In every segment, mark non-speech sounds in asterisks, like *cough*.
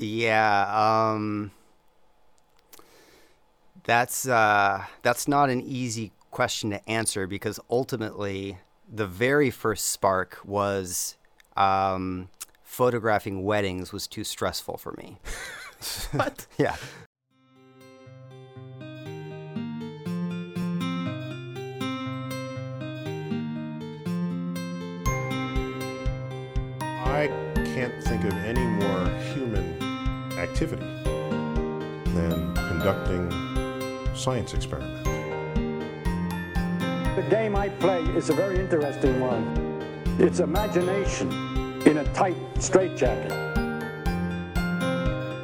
Yeah, um, that's uh, that's not an easy question to answer because ultimately the very first spark was um, photographing weddings was too stressful for me. *laughs* What? *laughs* yeah. I can't think of any more human activity than conducting science experiments. The game I play is a very interesting one. It's imagination in a tight straitjacket.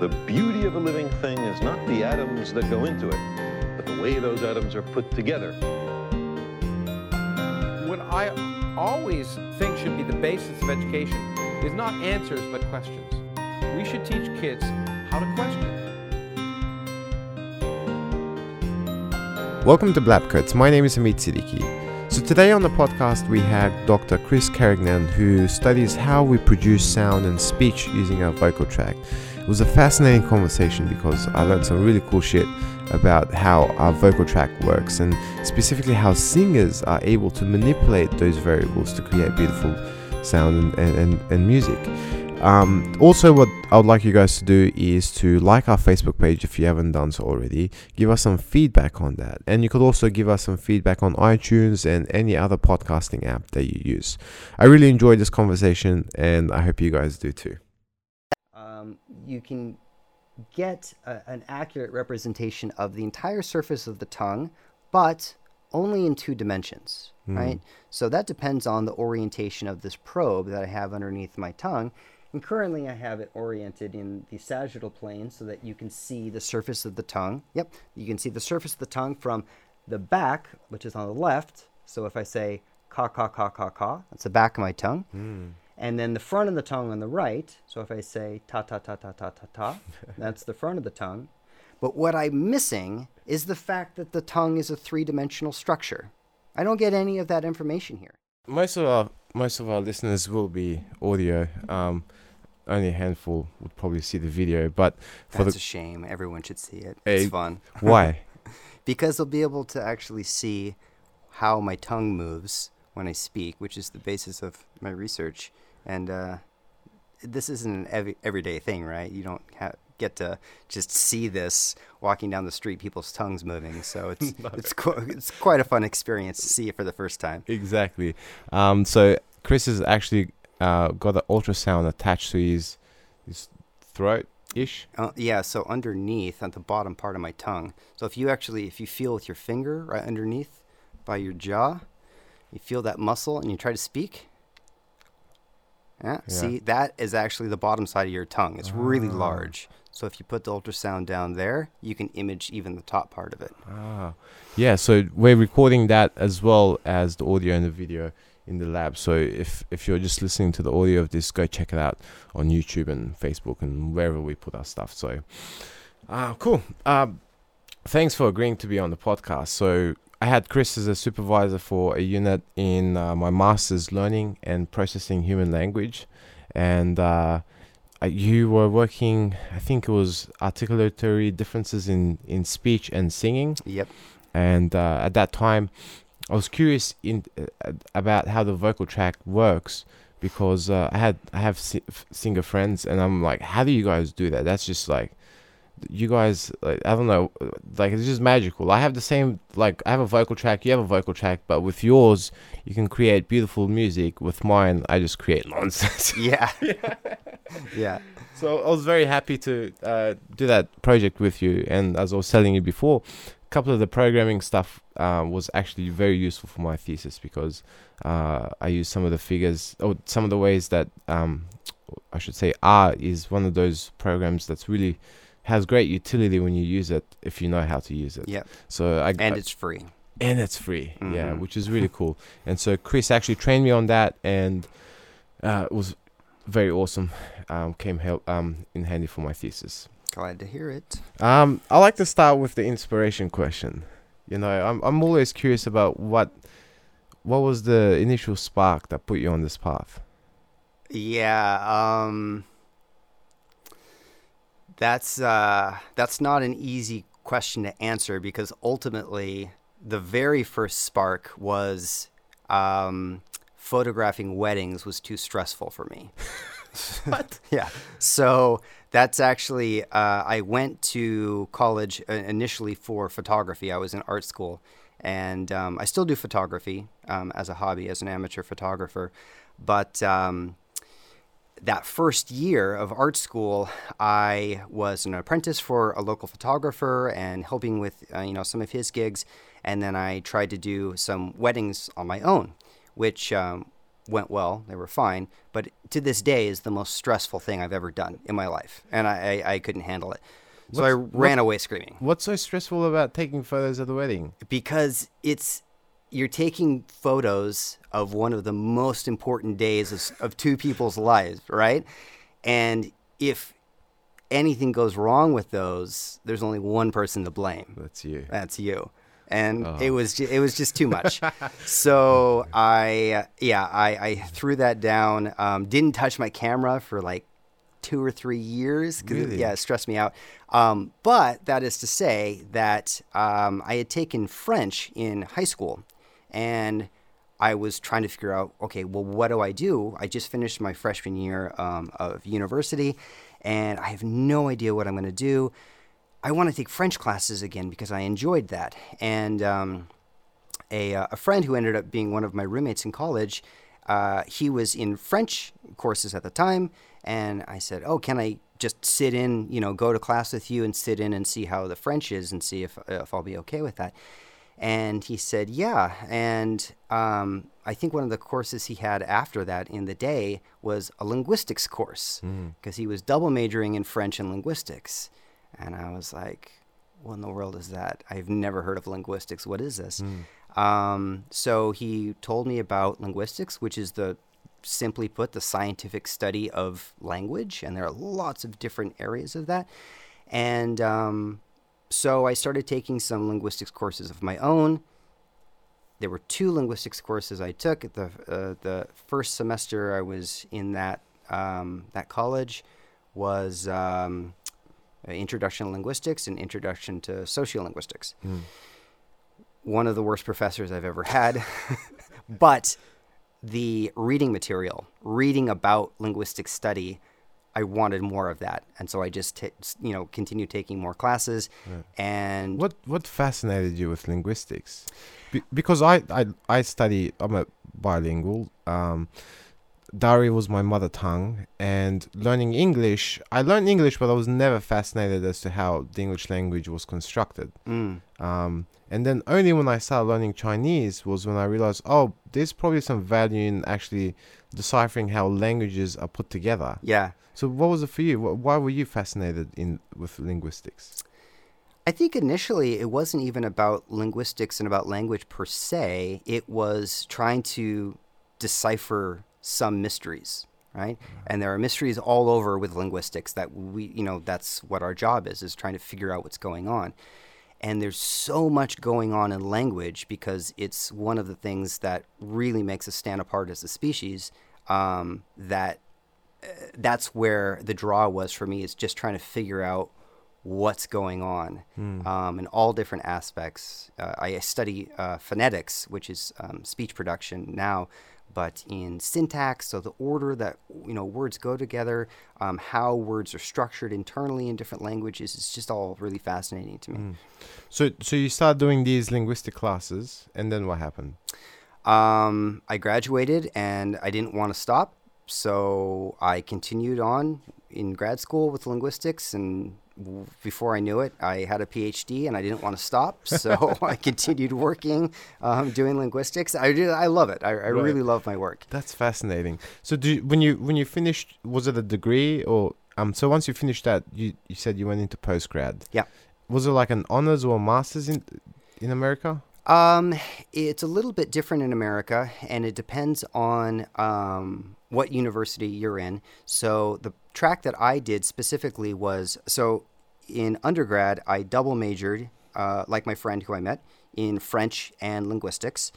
The beauty of a living thing is not the atoms that go into it, but the way those atoms are put together. What I always think should be the basis of education is not answers but questions. We should teach kids question. Welcome to Blabcoats. My name is Amit Siddiqui. So today on the podcast we had Dr. Chris Carignan who studies how we produce sound and speech using our vocal tract. It was a fascinating conversation because I learned some really cool shit about how our vocal tract works and specifically how singers are able to manipulate those variables to create beautiful sound and, and, and music. Um, also, what I would like you guys to do is to like our Facebook page if you haven't done so already. Give us some feedback on that. And you could also give us some feedback on iTunes and any other podcasting app that you use. I really enjoyed this conversation and I hope you guys do too. um, you can get a, an accurate representation of the entire surface of the tongue, but only in two dimensions, right? So that depends on the orientation of this probe that I have underneath my tongue. And currently, I have it oriented in the sagittal plane so that you can see the surface of the tongue. Yep, you can see the surface of the tongue from the back, which is on the left. So if I say ka ka ka ka ka, that's the back of my tongue and then the front of the tongue on the right. So if I say ta ta ta ta ta ta ta, *laughs* that's the front of the tongue. But what I'm missing is the fact that the tongue is a three-dimensional structure. I don't get any of that information here. Most of our most of our listeners will be audio. Um, only a handful would probably see the video, but for That's the a shame. Everyone should see it. Hey. It's fun *laughs* why? *laughs* because they'll be able to actually see how my tongue moves when I speak, which is the basis of my research. And uh, this isn't an every, everyday thing, right? You don't ha- get to just see this walking down the street, people's tongues moving. So *laughs* it's it's qu- it's quite a fun experience to see it for the first time. Exactly. Um, so Chris is actually uh, got the ultrasound attached to his his throat ish. Uh, yeah, so underneath at the bottom part of my tongue. So if you actually if you feel with your finger right underneath by your jaw, you feel that muscle and you try to speak. Yeah, Yeah. see that is actually the bottom side of your tongue. It's really Ah. large. So if you put the ultrasound down there, you can image even the top part of it. Ah, yeah. So we're recording that as well as the audio and the video in the lab. So if if you're just listening to the audio of this, go check it out on YouTube and Facebook and wherever we put our stuff. So, ah, cool. Um, thanks for agreeing to be on the podcast. So I had Chris as a supervisor for a unit in uh, my master's learning and processing human language, and uh, uh, you were working. I think it was articulatory differences in in speech and singing Yep. and uh, at that time i was curious in uh, about how the vocal tract works because uh, i had i have si- f- singer friends and i'm like how do you guys do that that's just like you guys like, i don't know like it's just magical i have the same like i have a vocal tract you have a vocal tract but with yours you can create beautiful music with mine i just create *laughs* nonsense Yeah. *laughs* yeah. so I was very happy to uh, do that project with you. And as I was telling you before, couple of the programming stuff uh, was actually very useful for my thesis because uh, I used some of the figures or some of the ways that um, I should say R is one of those programs that's really has great utility when you use it if you know how to use it. Yeah. So I And I- it's free. and it's free yeah Mhm. which is really cool *laughs* and so chris actually trained me on that and uh, it was very awesome um, came help um, in handy for my thesis Glad to hear it. um, i like to start with the inspiration question you know I'm, I'm always curious about what what was the initial spark that put you on this path Yeah, um That's uh, that's not an easy question to answer because ultimately the very first spark was um, photographing weddings was too stressful for me. *laughs* *laughs* What? yeah. So that's actually uh, I went to college uh, initially for photography. I was in art school, and um, I still do photography um, as a hobby, as an amateur photographer. But um, that first year of art school, I was an apprentice for a local photographer and helping with uh, you know some of his gigs, and then I tried to do some weddings on my own, which um, went well. They were fine, but to this day is the most stressful thing I've ever done in my life, and I, I, I couldn't handle it. So I ran what- away screaming What's so stressful about taking photos of the wedding? because it's you're taking photos of one of the most important days of, of two people's lives, right? And if anything goes wrong with those, there's only one person to blame. That's you. That's you. And it was it was just too much. *laughs* so I yeah I, I threw that down. Um, didn't touch my camera for like two or three years because Really? yeah it stressed me out. Um, but that is to say that um, I had taken French in high school, and I was trying to figure out okay well what do I do? I just finished my freshman year um, of university, and I have no idea what I'm going to do. I want to take French classes again because I enjoyed that. And um, a, uh, a friend who ended up being one of my roommates in college, uh, he was in French courses at the time. And I said, Oh, can I just sit in, you know, go to class with you and sit in and see how the French is and see if, if I'll be okay with that? And he said, Yeah. And um, I think one of the courses he had after that in the day was a linguistics course because he was double majoring in French and linguistics. And I was like, what in the world is that? I've never heard of linguistics. What is this? Um, so he told me about linguistics, which is the, simply put, the scientific study of language. And there are lots of different areas of that. And um, so I started taking some linguistics courses of my own. There were two linguistics courses I took. The, uh, the first semester I was in that, um, that college was um, uh, Introduction to Linguistics and Introduction to Sociolinguistics. One of the worst professors I've ever had. *laughs* but the reading material, reading about linguistic study, I wanted more of that, and so I just ta- you know continued taking more classes. And What what fascinated you with linguistics? Be- because I, I I study. I'm a bilingual. Um, Dari was my mother tongue, and learning English. I learned English, but I was never fascinated as to how the English language was constructed. Mm, Um, and then only when I started learning Chinese was when I realized, oh, there's probably some value in actually deciphering how languages are put together. yeah, So, what was it for you? Why were you fascinated in with linguistics? I think initially it wasn't even about linguistics and about language per se. It was trying to decipher some mysteries, right? And there are mysteries all over with linguistics that we, you know, that's what our job is, is trying to figure out what's going on. And there's so much going on in language because it's one of the things that really makes us stand apart as a species. Um, that uh, that's where the draw was for me is just trying to figure out what's going on um, in all different aspects. Uh, I study uh, phonetics, which is um, speech production now, but in syntax, so the order that you know words go together, um, how words are structured internally in different languages, is just all really fascinating to me. So, so you started doing these linguistic classes, and then what happened? Um, I graduated and I didn't want to stop, so I continued on in grad school with linguistics. And before I knew it, I had a PhD and I didn't want to stop, *laughs* so I continued working, um, doing linguistics. I really, I love it. I, I really love my work. That's fascinating. So, do you, when you when you finished, was it a degree or um? So once you finished that, you you said you went into postgrad. Yeah. Was it like an honors or a masters in in America? Um, it's a little bit different in America, and it depends on um, what university you're in. So the track that I did specifically was so in undergrad I double majored, uh, like my friend who I met, in French and linguistics.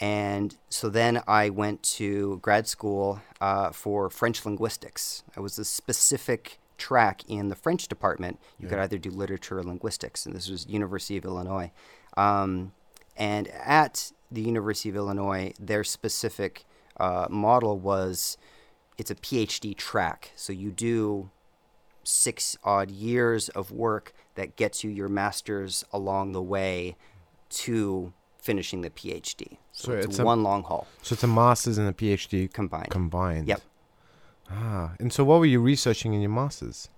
And so then I went to grad school uh, for French linguistics. It was a specific track in the French department, you could either do literature or linguistics, and this was University of Illinois. Um, and at the University of Illinois, their specific uh, model was it's a PhD track. So you do six odd years of work that gets you your master's along the way to finishing the PhD. So, So it's, it's a- one long haul So it's a master's and a PhD combined. combined. Yep. Ah, and so what were you researching in your master's?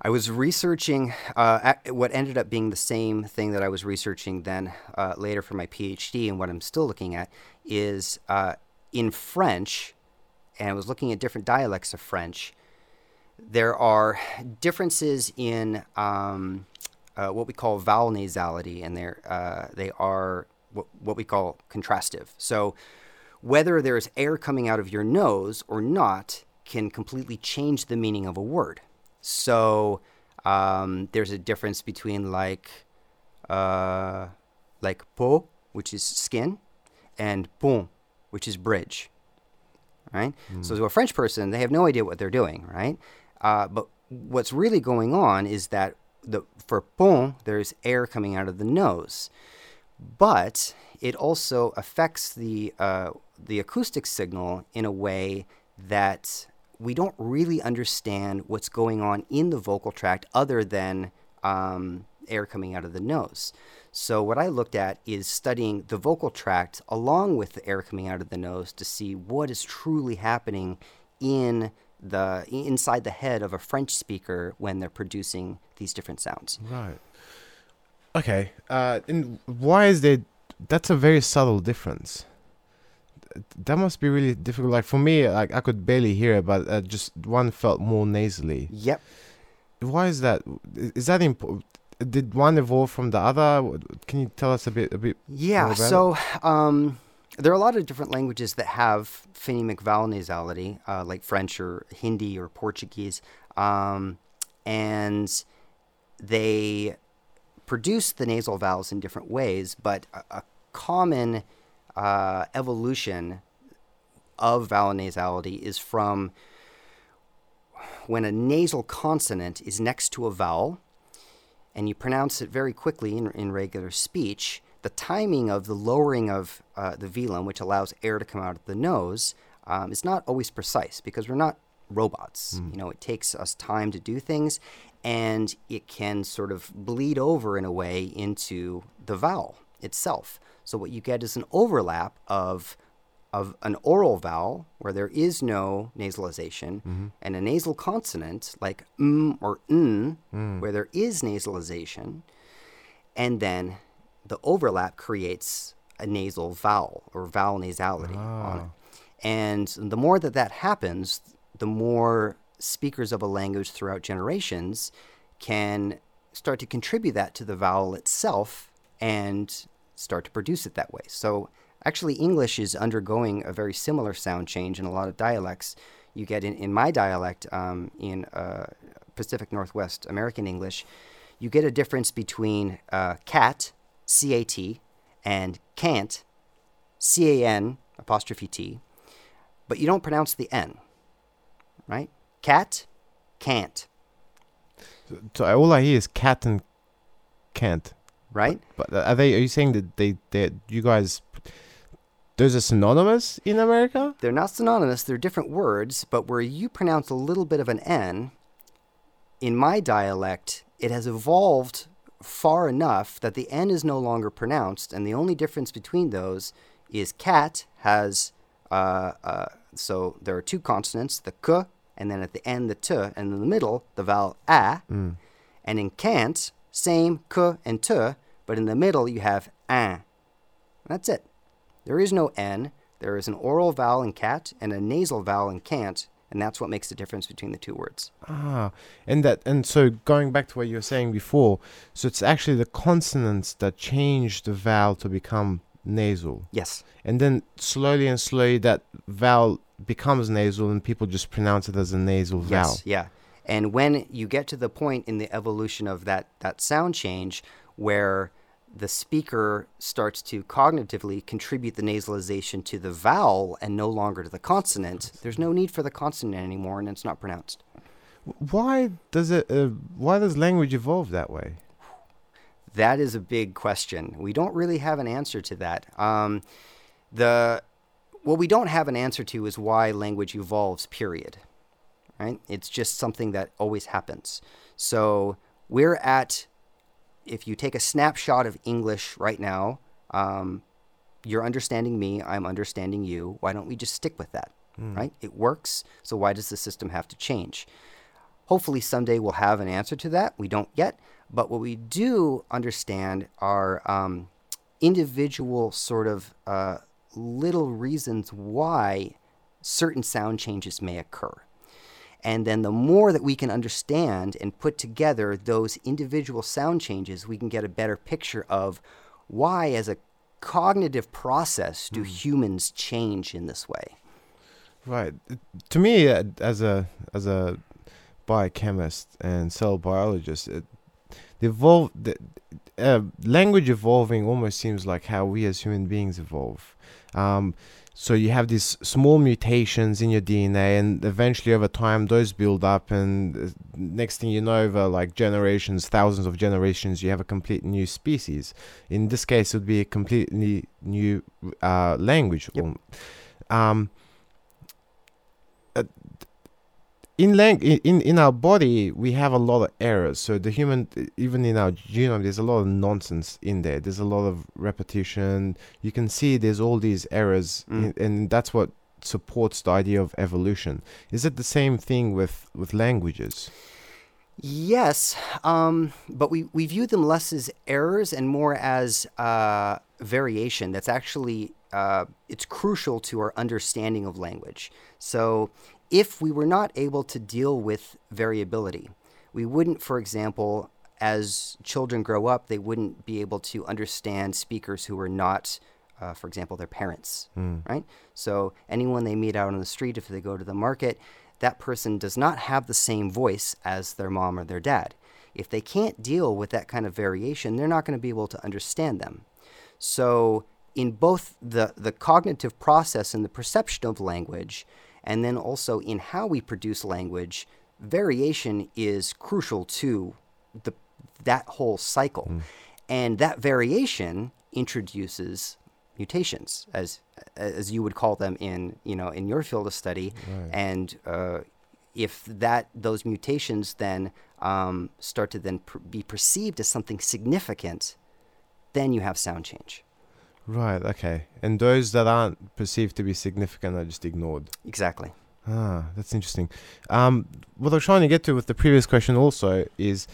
I was researching uh, what ended up being the same thing that I was researching then uh, later for my PhD, and what I'm still looking at is uh, in French, and was looking at different dialects of French. There are differences in um, uh, what we call vowel nasality, and they're, uh, they are what, what we call contrastive. So, whether there's air coming out of your nose or not can completely change the meaning of a word. So um, there's a difference between like uh, like peau, which is skin, and pont, which is bridge. Right. So to a French person, they have no idea what they're doing. Right. Uh, but what's really going on is that the for pont there's air coming out of the nose but it also affects the uh, the acoustic signal in a way that we don't really understand what's going on in the vocal tract other than um, air coming out of the nose. So what I looked at is studying the vocal tract along with the air coming out of the nose to see what is truly happening in the inside the head of a French speaker when they're producing these different sounds. Right. Okay. Uh, and why is there? That's a very subtle difference. That must be really difficult. Like for me, like I could barely hear it, but uh, just one felt more nasally. Yep. Why is that? Is that important? Did one evolve from the other? Can you tell us a bit? A bit. Yeah, so um, there are a lot of different languages that have phonemic vowel nasality, uh, like French or Hindi or Portuguese, um, and they produce the nasal vowels in different ways, but a, a common uh, evolution of vowel nasality is from when a nasal consonant is next to a vowel and you pronounce it very quickly in, in regular speech, the timing of the lowering of uh, the velum, which allows air to come out of the nose, um, is not always precise because we're not robots. You know, it takes us time to do things, and it can sort of bleed over in a way into the vowel itself. So what you get is an overlap of of an oral vowel where there is no nasalization mm-hmm. and a nasal consonant like m or n mm. where there is nasalization and then the overlap creates a nasal vowel or vowel nasality on it. Ah. And the more that that happens, the more speakers of a language throughout generations can start to contribute that to the vowel itself and start to produce it that way. So actually English is undergoing a very similar sound change in a lot of dialects. You get in, in my dialect um, in uh, Pacific Northwest American English, you get a difference between uh, cat, C A T, and can't, C A N apostrophe T, but you don't pronounce the N, right? Cat, can't, So all I hear is cat and can't. right? But are they? Are you saying that they? They? You guys? Those are synonymous in America? They're not synonymous, they're different words, but where you pronounce a little bit of an N, in my dialect, it has evolved far enough that the N is no longer pronounced, and the only difference between those is cat has, uh, uh, so there are two consonants, the k, and then at the end the t, and in the middle the vowel a. And in can't, same k and t, but in the middle you have an. That's it. There is no N. There is an oral vowel in cat and a nasal vowel in can't, and that's what makes the difference between the two words. Ah, and that and so going back to what you were saying before, so it's actually the consonants that change the vowel to become nasal, Yes. and then slowly and slowly that vowel becomes nasal, and people just pronounce it as a nasal vowel. Yes. Yeah. And when you get to the point in the evolution of that, that sound change where the speaker starts to cognitively contribute the nasalization to the vowel and no longer to the consonant, there's no need for the consonant anymore and it's not pronounced. Why does it? Uh, why does language evolve that way? That is a big question. We don't really have an answer to that. Um, the what we don't have an answer to is why language evolves. Period. Right? It's just something that always happens. So we're at. If you take a snapshot of English right now, um, you're understanding me. I'm understanding you. Why don't we just stick with that? Right? It works. So why does the system have to change? Hopefully, someday we'll have an answer to that. We don't yet. But what we do understand are um, individual sort of uh, little reasons why certain sound changes may occur. And then the more that we can understand and put together those individual sound changes, we can get a better picture of why, as a cognitive process, do humans change in this way. Right. To me, uh, as a as a biochemist and cell biologist, it, the evolve the uh, language evolving almost seems like how we as human beings evolve. Um, so you have these small mutations in your DNA, and eventually over time those build up, and uh, next thing you know, over like generations, thousands of generations, you have a complete new species. In this case, it would be a completely new uh, language. Um, uh, in lang- in in our body we have a lot of errors so the human even in our genome there's a lot of nonsense in there there's a lot of repetition you can see there's all these errors Mm. in, and that's what supports the idea of evolution is it the same thing with with languages Yes, um, but we, we view them less as errors and more as uh, variation. That's actually uh, it's crucial to our understanding of language. So, if we were not able to deal with variability, we wouldn't, for example, as children grow up, they wouldn't be able to understand speakers who are not, uh, for example, their parents, right? So, anyone they meet out on the street, if they go to the market, that person does not have the same voice as their mom or their dad. If they can't deal with that kind of variation, they're not going to be able to understand them. So, in both the, the cognitive process and the perception of language, and then also in how we produce language, variation is crucial to the, that whole cycle. And that variation introduces mutations, as as you would call them in you know in your field of study, and uh, if that those mutations then um, start to then pr- be perceived as something significant, then you have sound change. Right okay and those that aren't perceived to be significant are just ignored Exactly. Ah, that's interesting. Um, what I was trying to get to with the previous question also is,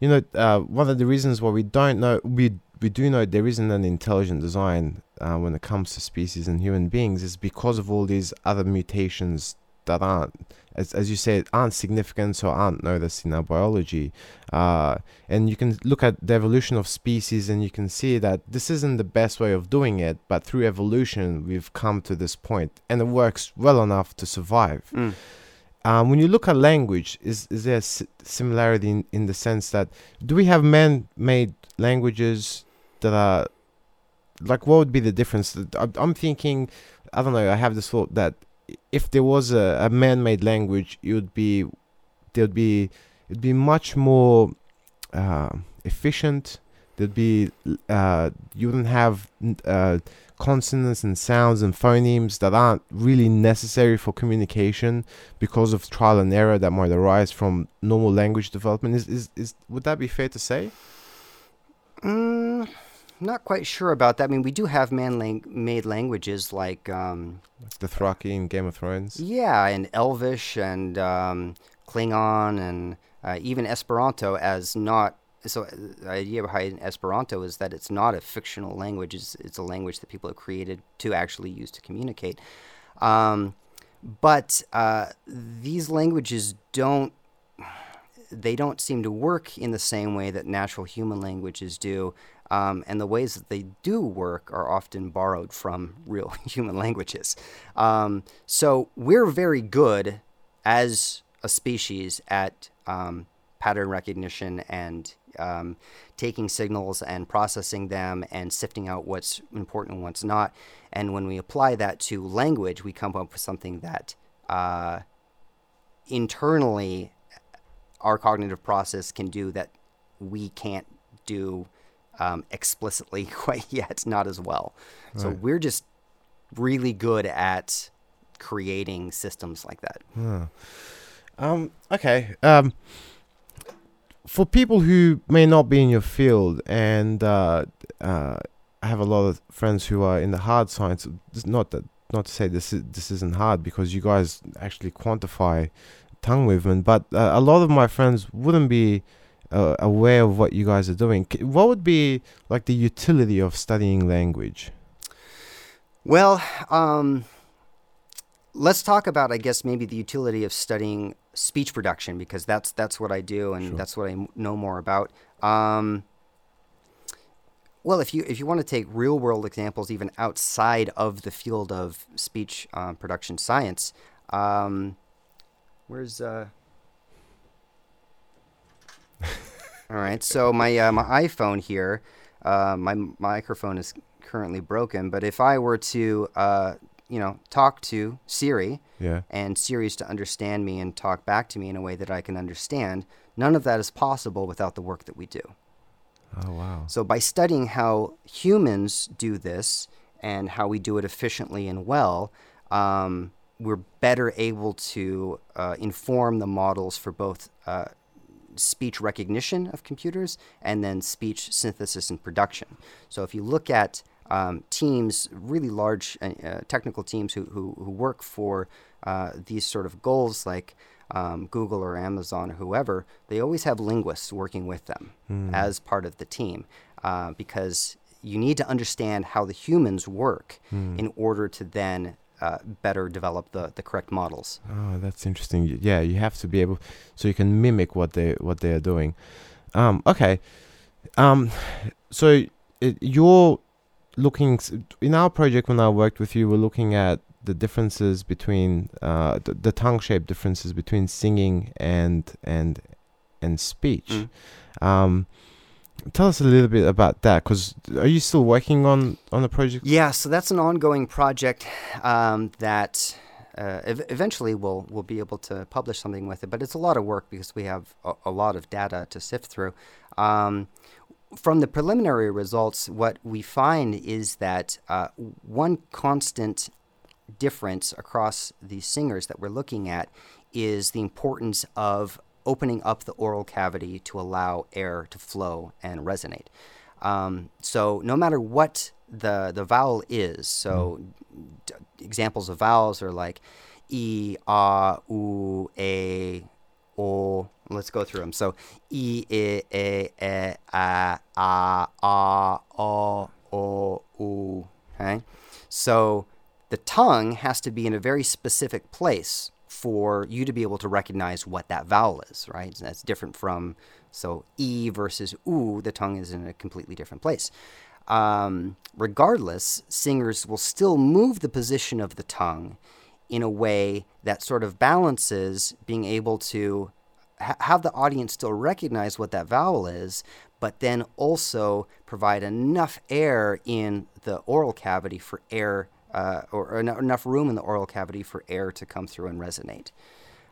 you know, uh, one of the reasons why we don't know we we do know there isn't an intelligent design uh, when it comes to species and human beings is because of all these other mutations that aren't, as as you said, aren't significant or aren't noticed in our biology. Uh, and you can look at the evolution of species and you can see that this isn't the best way of doing it, but through evolution we've come to this point, and it works well enough to survive. Mm. Um, when you look at language, is is there a similarity in, in the sense that do we have man-made languages that are like what would be the difference? I'm thinking, I don't know. I have this thought that if there was a, a man-made language, it would be there would be it'd be much more uh, efficient. There'd be uh, you wouldn't have uh, consonants and sounds and phonemes that aren't really necessary for communication because of trial and error that might arise from normal language development. Is is, is would that be fair to say? Mm, not quite sure about that. I mean, we do have man-made languages like um, Dothraki in Game of Thrones. Yeah, and Elvish and um, Klingon and uh, even Esperanto as not. So uh, the idea behind Esperanto is that it's not a fictional language. It's, it's a language that people have created to actually use to communicate. Um, but uh, these languages don't. They don't seem to work in the same way that natural human languages do. Um, and the ways that they do work are often borrowed from *laughs* real human languages. Um, so we're very good as a species at um, pattern recognition and um, taking signals and processing them and sifting out what's important and what's not. And when we apply that to language, we come up with something that uh, internally our cognitive process can do that we can't do um, explicitly *laughs* quite yet, not as well. So we're just really good at creating systems like that. Um, okay. Um, for people who may not be in your field, and uh, uh, I have a lot of friends who are in the hard science. Not that, not to say this is this isn't hard because you guys actually quantify tongue movement, but uh, a lot of my friends wouldn't be uh, aware of what you guys are doing. What would be like the utility of studying language? Well, um, let's talk about, I guess, maybe the utility of studying speech production because that's that's what I do and Sure. that's what I m- know more about. Um, well, if you if you want to take real world examples, even outside of the field of speech um, production science, um, where's uh, *laughs* all right, so my uh, my iPhone here, uh, my microphone is currently broken. But if I were to, uh, you know, talk to Siri Yeah. and Siri's to understand me and talk back to me in a way that I can understand, none of that is possible without the work that we do. Oh wow. So by studying how humans do this and how we do it efficiently and well, um, we're better able to uh, inform the models for both uh, speech recognition of computers and then speech synthesis and production. So if you look at um, teams, really large uh, uh, technical teams who, who, who work for uh, these sort of goals like um, Google or Amazon or whoever, they always have linguists working with them as part of the team uh, because you need to understand how the humans work in order to then uh, better develop the, the correct models. Oh, that's interesting. Yeah, you have to be able so you can mimic what they what they are doing. Um, okay. Um, so it, you're looking in our project when I worked with you, we're looking at the differences between uh, the, the tongue shape differences between singing and and and speech. Mm. Um, tell us a little bit about that, because are you still working on on the project? Yeah, so that's an ongoing project um, that uh, ev- eventually we'll we'll be able to publish something with it. But it's a lot of work because we have a, a lot of data to sift through. Um, from the preliminary results, what we find is that uh, one constant difference across the singers that we're looking at is the importance of opening up the oral cavity to allow air to flow and resonate. Um, so no matter what the the vowel is, so d- examples of vowels are like e, a, u, a, o. Let's go through them. So e, e, e, e, a, a, a, o, o, u. Okay, so the tongue has to be in a very specific place for you to be able to recognize what that vowel is, right? That's different from so e versus u. The tongue is in a completely different place. Um, regardless, singers will still move the position of the tongue in a way that sort of balances being able to ha- have the audience still recognize what that vowel is, but then also provide enough air in the oral cavity for air, uh, or, enough room in the oral cavity for air to come through and resonate.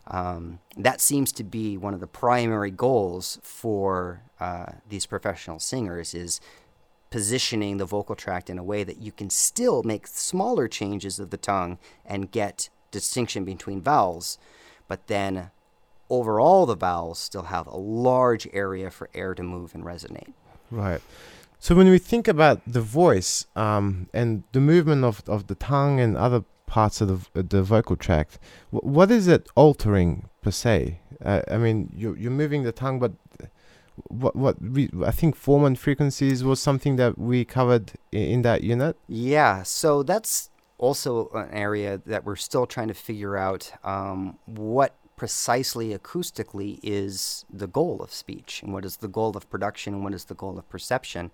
Um, that seems to be one of the primary goals for uh, these professional singers is positioning the vocal tract in a way that you can still make smaller changes of the tongue and get distinction between vowels, but then overall the vowels still have a large area for air to move and resonate. Right. So when we think about the voice um, and the movement of, of the tongue and other parts of the, the vocal tract, wh- what is it altering per se? Uh, I mean, you're, you're moving the tongue, but what what we, I think formant frequencies was something that we covered in, in that unit. Yeah, so that's also an area that we're still trying to figure out um, what precisely acoustically is the goal of speech and what is the goal of production and what is the goal of perception.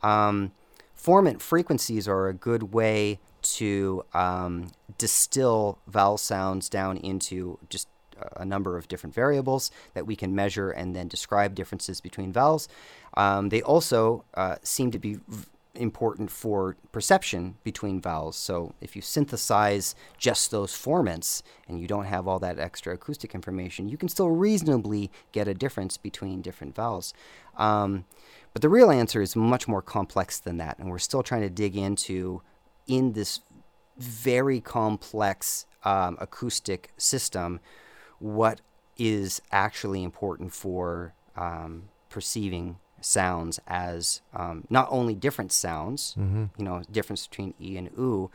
Um, formant frequencies are a good way to um, distill vowel sounds down into just a number of different variables that we can measure and then describe differences between vowels. Um, they also uh, seem to be v- important for perception between vowels. So if you synthesize just those formants and you don't have all that extra acoustic information, you can still reasonably get a difference between different vowels. Um, but the real answer is much more complex than that, and we're still trying to dig into in this very complex um, acoustic system what is actually important for um, perceiving sounds as um, not only different sounds, Mm-hmm. you know, difference between e and u,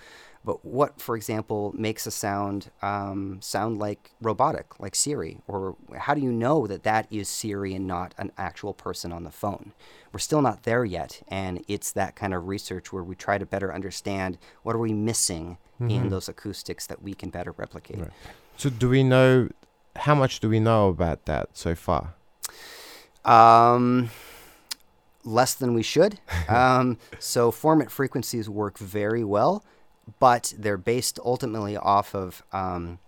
but what, for example, makes a sound um, sound like robotic, like Siri, or how do you know that that is Siri and not an actual person on the phone? We're still not there yet, and it's that kind of research where we try to better understand what are we missing in those acoustics that we can better replicate. Right. So do we know how much do we know about that so far? Um, less than we should. *laughs* um, so formant frequencies work very well, but they're based ultimately off of um,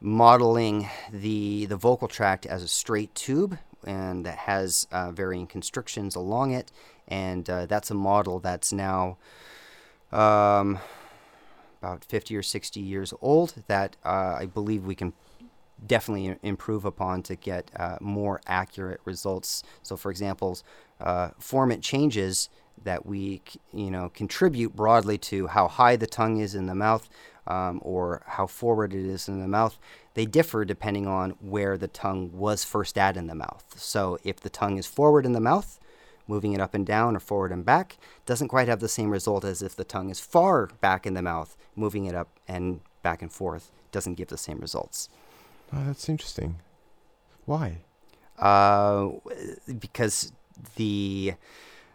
modeling the the vocal tract as a straight tube, and that has uh, varying constrictions along it, and uh, that's a model that's now. Um, about 50 or 60 years old that uh, I believe we can definitely improve upon to get uh, more accurate results. So, for example, uh, formant changes that we, you know, contribute broadly to how high the tongue is in the mouth um, or how forward it is in the mouth. They differ depending on where the tongue was first at in the mouth. So, if the tongue is forward in the mouth, moving it up and down or forward and back doesn't quite have the same result as if the tongue is far back in the mouth, moving it up and back and forth doesn't give the same results. Oh, that's interesting. Why? Uh, because the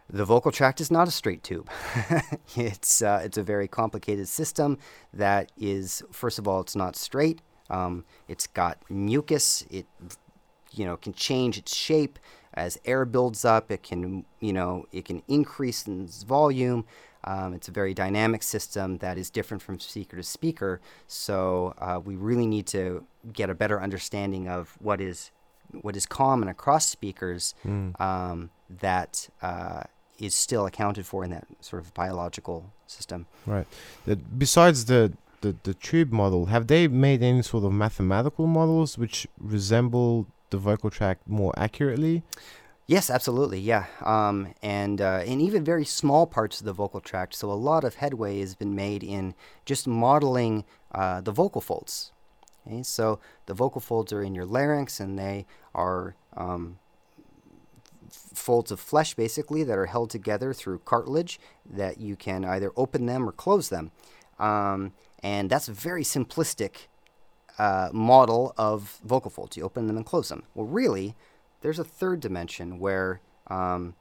the vocal tract is not a straight tube. *laughs* it's uh, it's a very complicated system that is first of all it's not straight. Um, it's got mucus. It you know can change its shape as air builds up. It can you know it can increase in its volume. Um, it's a very dynamic system that is different from speaker to speaker. So uh, we really need to get a better understanding of what is what is common across speakers um, that uh, is still accounted for in that sort of biological system. Right. Besides the, the the tube model, have they made any sort of mathematical models which resemble the vocal tract more accurately? Yes, absolutely. Yeah, um, and uh, and even very small parts of the vocal tract. So a lot of headway has been made in just modeling uh, the vocal folds. Okay? So the vocal folds are in your larynx, and they are um, folds of flesh basically that are held together through cartilage that you can either open them or close them. Um, and that's a very simplistic uh, model of vocal folds. You open them and close them. Well, really, there's a third dimension where um,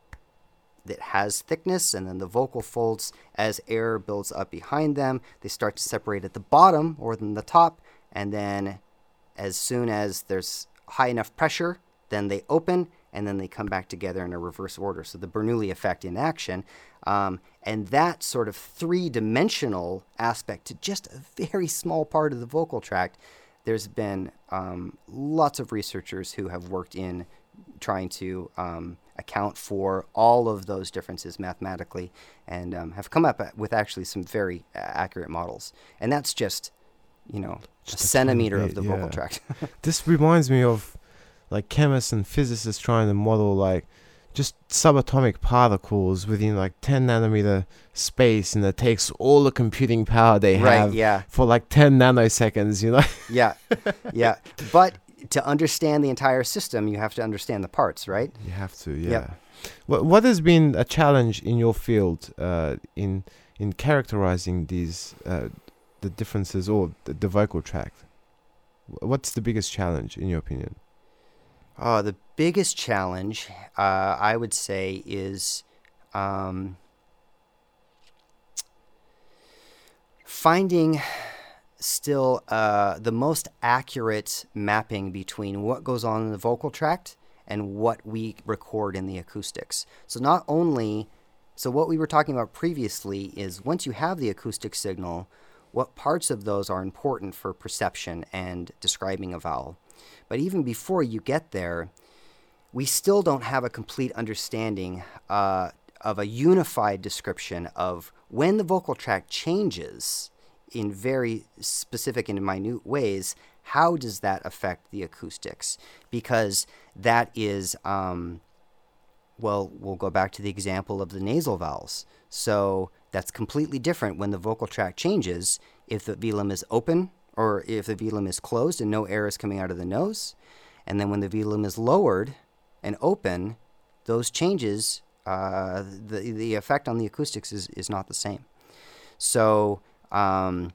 it has thickness, and then the vocal folds, as air builds up behind them, they start to separate at the bottom or than the top, and then as soon as there's high enough pressure, then they open and then they come back together in a reverse order. So the Bernoulli effect in action. Um, and that sort of three dimensional aspect to just a very small part of the vocal tract, there's been um, lots of researchers who have worked in trying to um, account for all of those differences mathematically and um, have come up with actually some very accurate models. And that's just, you know, Just a a centimeter of the bit, vocal yeah. tract. *laughs* *laughs* This reminds me of like chemists and physicists trying to model like just subatomic particles within like 10 nanometer space and it takes all the computing power they right, have yeah. for like 10 nanoseconds you know *laughs* Yeah, yeah. But to understand the entire system, you have to understand the parts, right? you have to yeah what, what has been a challenge in your field uh, in in characterizing these uh, the differences or the, the vocal tract what's the biggest challenge in your opinion Uh, the biggest challenge, uh, I would say, is um, finding still uh, the most accurate mapping between what goes on in the vocal tract and what we record in the acoustics. So, not only, so what we were talking about previously is once you have the acoustic signal, what parts of those are important for perception and describing a vowel. But even before you get there, we still don't have a complete understanding uh, of a unified description of when the vocal tract changes in very specific and minute ways, how does that affect the acoustics? Because that is, um, well, we'll go back to the example of the nasal vowels. So that's completely different when the vocal tract changes if the velum is open or if the velum is closed and no air is coming out of the nose. And then when the velum is lowered and open, those changes, uh, the, the effect on the acoustics is, is not the same. So, um,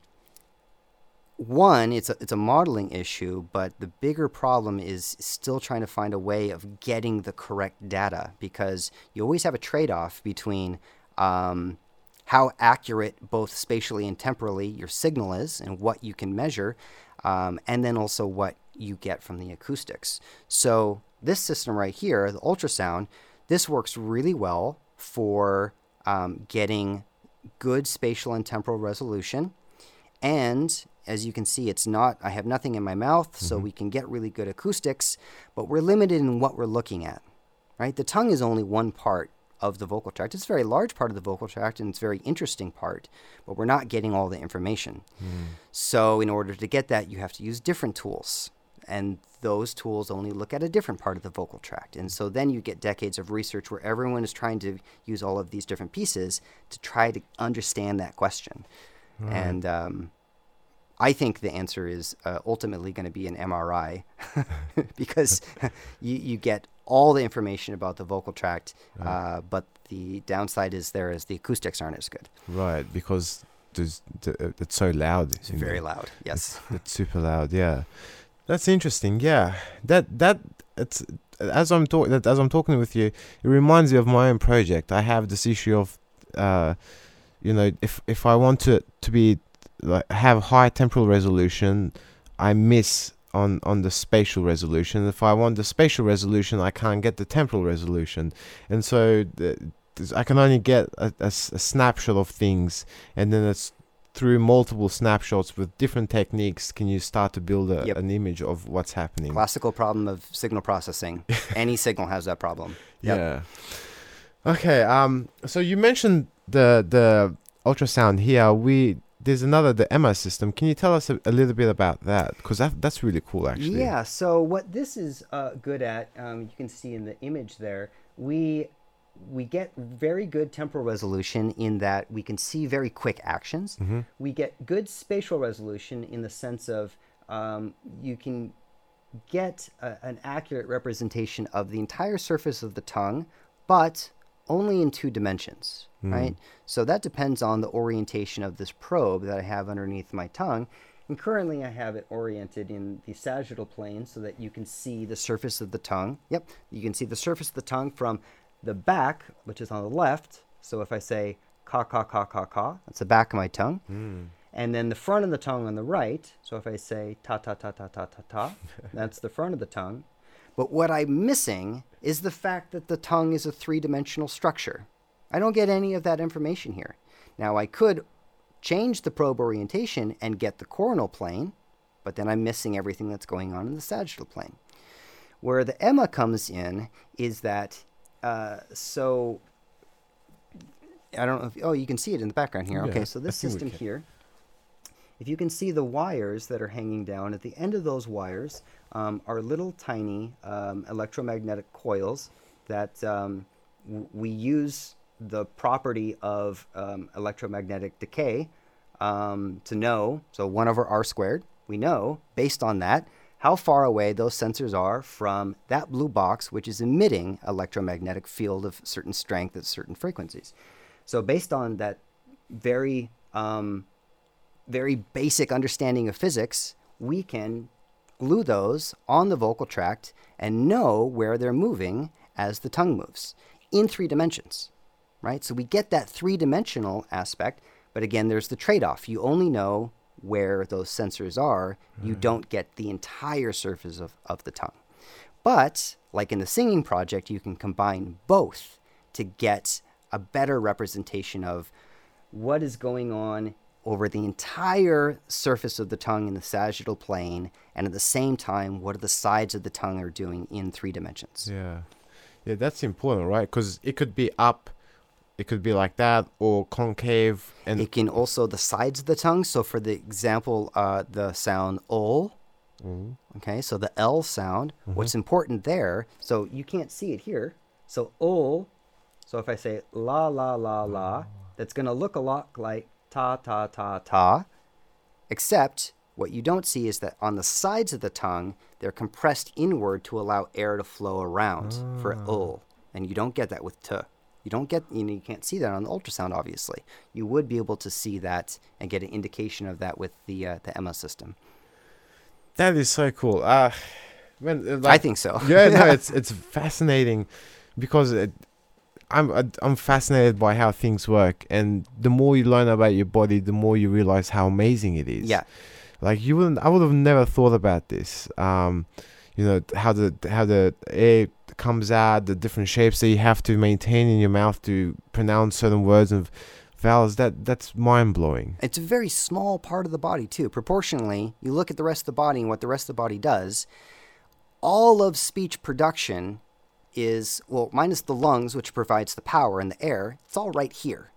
one, it's a, it's a modeling issue, but the bigger problem is still trying to find a way of getting the correct data because you always have a trade off between um, how accurate, both spatially and temporally, your signal is and what you can measure, um, and then also what you get from the acoustics. So, this system right here, the ultrasound, this works really well for um, getting good spatial and temporal resolution. And as you can see, it's not, I have nothing in my mouth, mm-hmm. so we can get really good acoustics, but we're limited in what we're looking at, right? The tongue is only one part of the vocal tract. It's a very large part of the vocal tract and it's a very interesting part, but we're not getting all the information. Mm. So, in order to get that, you have to use different tools. And those tools only look at a different part of the vocal tract. And so then you get decades of research where everyone is trying to use all of these different pieces to try to understand that question. Right. And um, I think the answer is uh, ultimately going to be an MRI *laughs* because *laughs* you, you get all the information about the vocal tract, right. uh, but the downside is there is the acoustics aren't as good. Right, because there's, it's so loud. It's very loud. Yes, it's, it's, super loud. Yeah, that's interesting. Yeah, that that it's as I'm talking as I'm talking with you, it reminds me of my own project. I have this issue of, uh, you know, if if I want to to be like have high temporal resolution, I miss on on the spatial resolution. If I want the spatial resolution, I can't get the temporal resolution, and so the, I can only get a, a, a, snapshot of things, and then it's through multiple snapshots with different techniques can you start to build a, yep. an image of what's happening. Classical problem of signal processing. *laughs* Any signal has that problem. Yep. Yeah. Okay. Um. So you mentioned the the ultrasound here. We there's another the EMA system. Can you tell us a, a little bit about that? Because that that's really cool, actually. Yeah. So what this is uh, good at, um, you can see in the image there, we we get very good temporal resolution in that we can see very quick actions. Mm-hmm. We get good spatial resolution in the sense of um, you can get a, an accurate representation of the entire surface of the tongue, but only in two dimensions, mm. right? So that depends on the orientation of this probe that I have underneath my tongue. And currently I have it oriented in the sagittal plane so that you can see the surface of the tongue. Yep, you can see the surface of the tongue from the back, which is on the left. So if I say ka ka ka ka ka, that's the back of my tongue. Mm. And then the front of the tongue on the right. So if I say ta ta ta ta ta ta ta, *laughs* that's the front of the tongue. But what I'm missing is the fact that the tongue is a three dimensional structure. I don't get any of that information here. Now, I could change the probe orientation and get the coronal plane, but then I'm missing everything that's going on in the sagittal plane. Where the EMA comes in is that, uh, so I don't know if, oh, you can see it in the background here. Yeah, okay, so this system here, if you can see the wires that are hanging down, at the end of those wires um, are little tiny um, electromagnetic coils that um, w- we use the property of um, electromagnetic decay um, to know. So 1 over r squared, we know based on that how far away those sensors are from that blue box, which is emitting electromagnetic field of certain strength at certain frequencies. So based on that very um, very basic understanding of physics, we can glue those on the vocal tract and know where they're moving as the tongue moves in three dimensions, right? So we get that three dimensional aspect, but again, there's the trade off. You only know where those sensors are, you mm-hmm. don't get the entire surface of, of the tongue. But, like in the singing project, you can combine both to get a better representation of what is going on over the entire surface of the tongue in the sagittal plane, and at the same time, what are the sides of the tongue are doing in three dimensions. Yeah, yeah, that's important, right? Because it could be up it could be like that or concave and It can also the sides of the tongue. So for the example, uh, the sound ol. Mm-hmm. Okay, so the L sound. Mm-hmm. What's important there? So you can't see it here. So ol. So if I say la la la la, mm-hmm. that's gonna look a lot like ta ta ta ta. Except what you don't see is that on the sides of the tongue, they're compressed inward to allow air to flow around for ul, and you don't get that with t. You don't get you know you can't see that on the ultrasound. Obviously, you would be able to see that and get an indication of that with the uh, the EMA system. that is so cool uh when, uh, I think so. yeah no *laughs* it's it's fascinating because it, I'm I'm fascinated by how things work and the more you learn about your body the more you realize how amazing it is Yeah. like you wouldn't i would have never thought about this um you know how the how the air comes out the different shapes that you have to maintain in your mouth to pronounce certain words and vowels that that's mind-blowing It's a very small part of the body, too. Proportionally, you look at the rest of the body and what the rest of the body does. All of speech production is, well, minus the lungs, which provides the power and the air, it's all right here.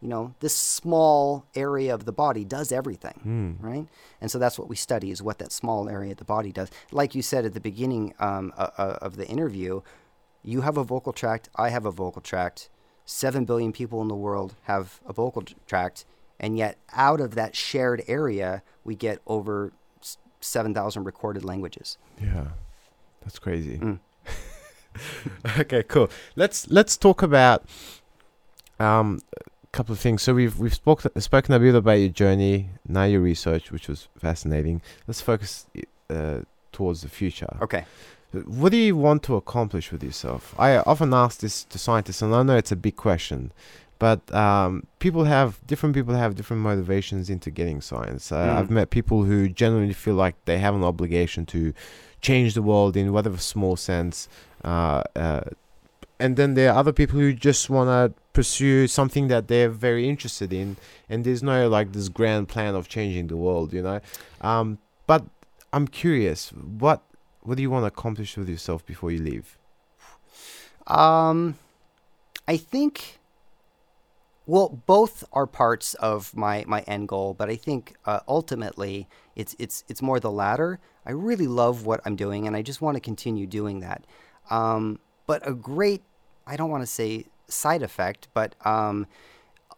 You know, this small area of the body does everything, right? And so that's what we study is what that small area of the body does. Like you said at the beginning um, uh, uh, of the interview, you have a vocal tract, I have a vocal tract. Seven billion people in the world have a vocal tract, and yet out of that shared area, we get over 7,000 recorded languages. Yeah, that's crazy. Mm. *laughs* okay, cool. Let's let's talk about um a couple of things. So we've we've spoke, spoken a bit about your journey, now your research, which was fascinating. Let's focus uh, towards the future. Okay. What do you want to accomplish with yourself? I often ask this to scientists, and I know it's a big question, but um, people have different people have different motivations into getting science. Uh, Mm. I've met people who genuinely feel like they have an obligation to change the world in whatever small sense, uh, uh, and then there are other people who just want to pursue something that they're very interested in, and there's no like this grand plan of changing the world, you know. Um, but I'm curious, what what do you want to accomplish with yourself before you leave? Um, I think. Well, both are parts of my, my end goal, but I think uh, ultimately it's it's it's more the latter. I really love what I'm doing, and I just want to continue doing that. Um, but a great, I don't want to say side effect, but um,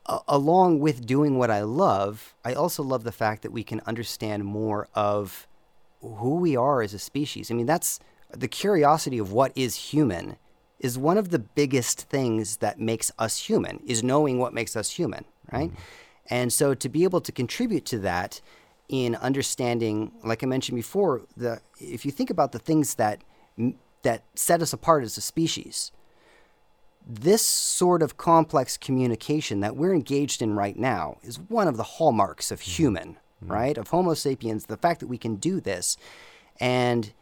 a- along with doing what I love, I also love the fact that we can understand more of who we are as a species. I mean, that's the curiosity of what is human is one of the biggest things that makes us human is knowing what makes us human, right? And so to be able to contribute to that in understanding, like I mentioned before, the if you think about the things that that set us apart as a species, this sort of complex communication that we're engaged in right now is one of the hallmarks of mm-hmm. human, mm-hmm. right? Of Homo sapiens, the fact that we can do this. And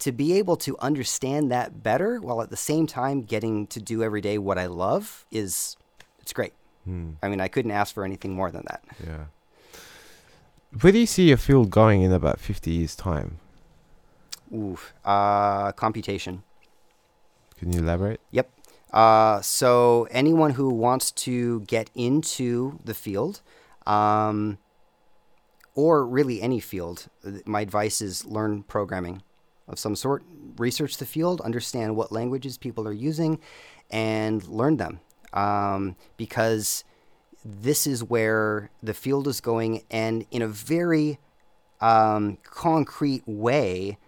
to be able to understand that better while at the same time getting to do every day what I love is it's great. Hmm. I mean, I couldn't ask for anything more than that. Yeah. Where do you see your field going in about 50 years' time? Oof. Uh, computation. Can you elaborate? Yep. Uh, so anyone who wants to get into the field, um, or really any field, my advice is learn programming of some sort. Research the field, understand what languages people are using, and learn them. Um, because this is where the field is going, and in a very um, concrete way,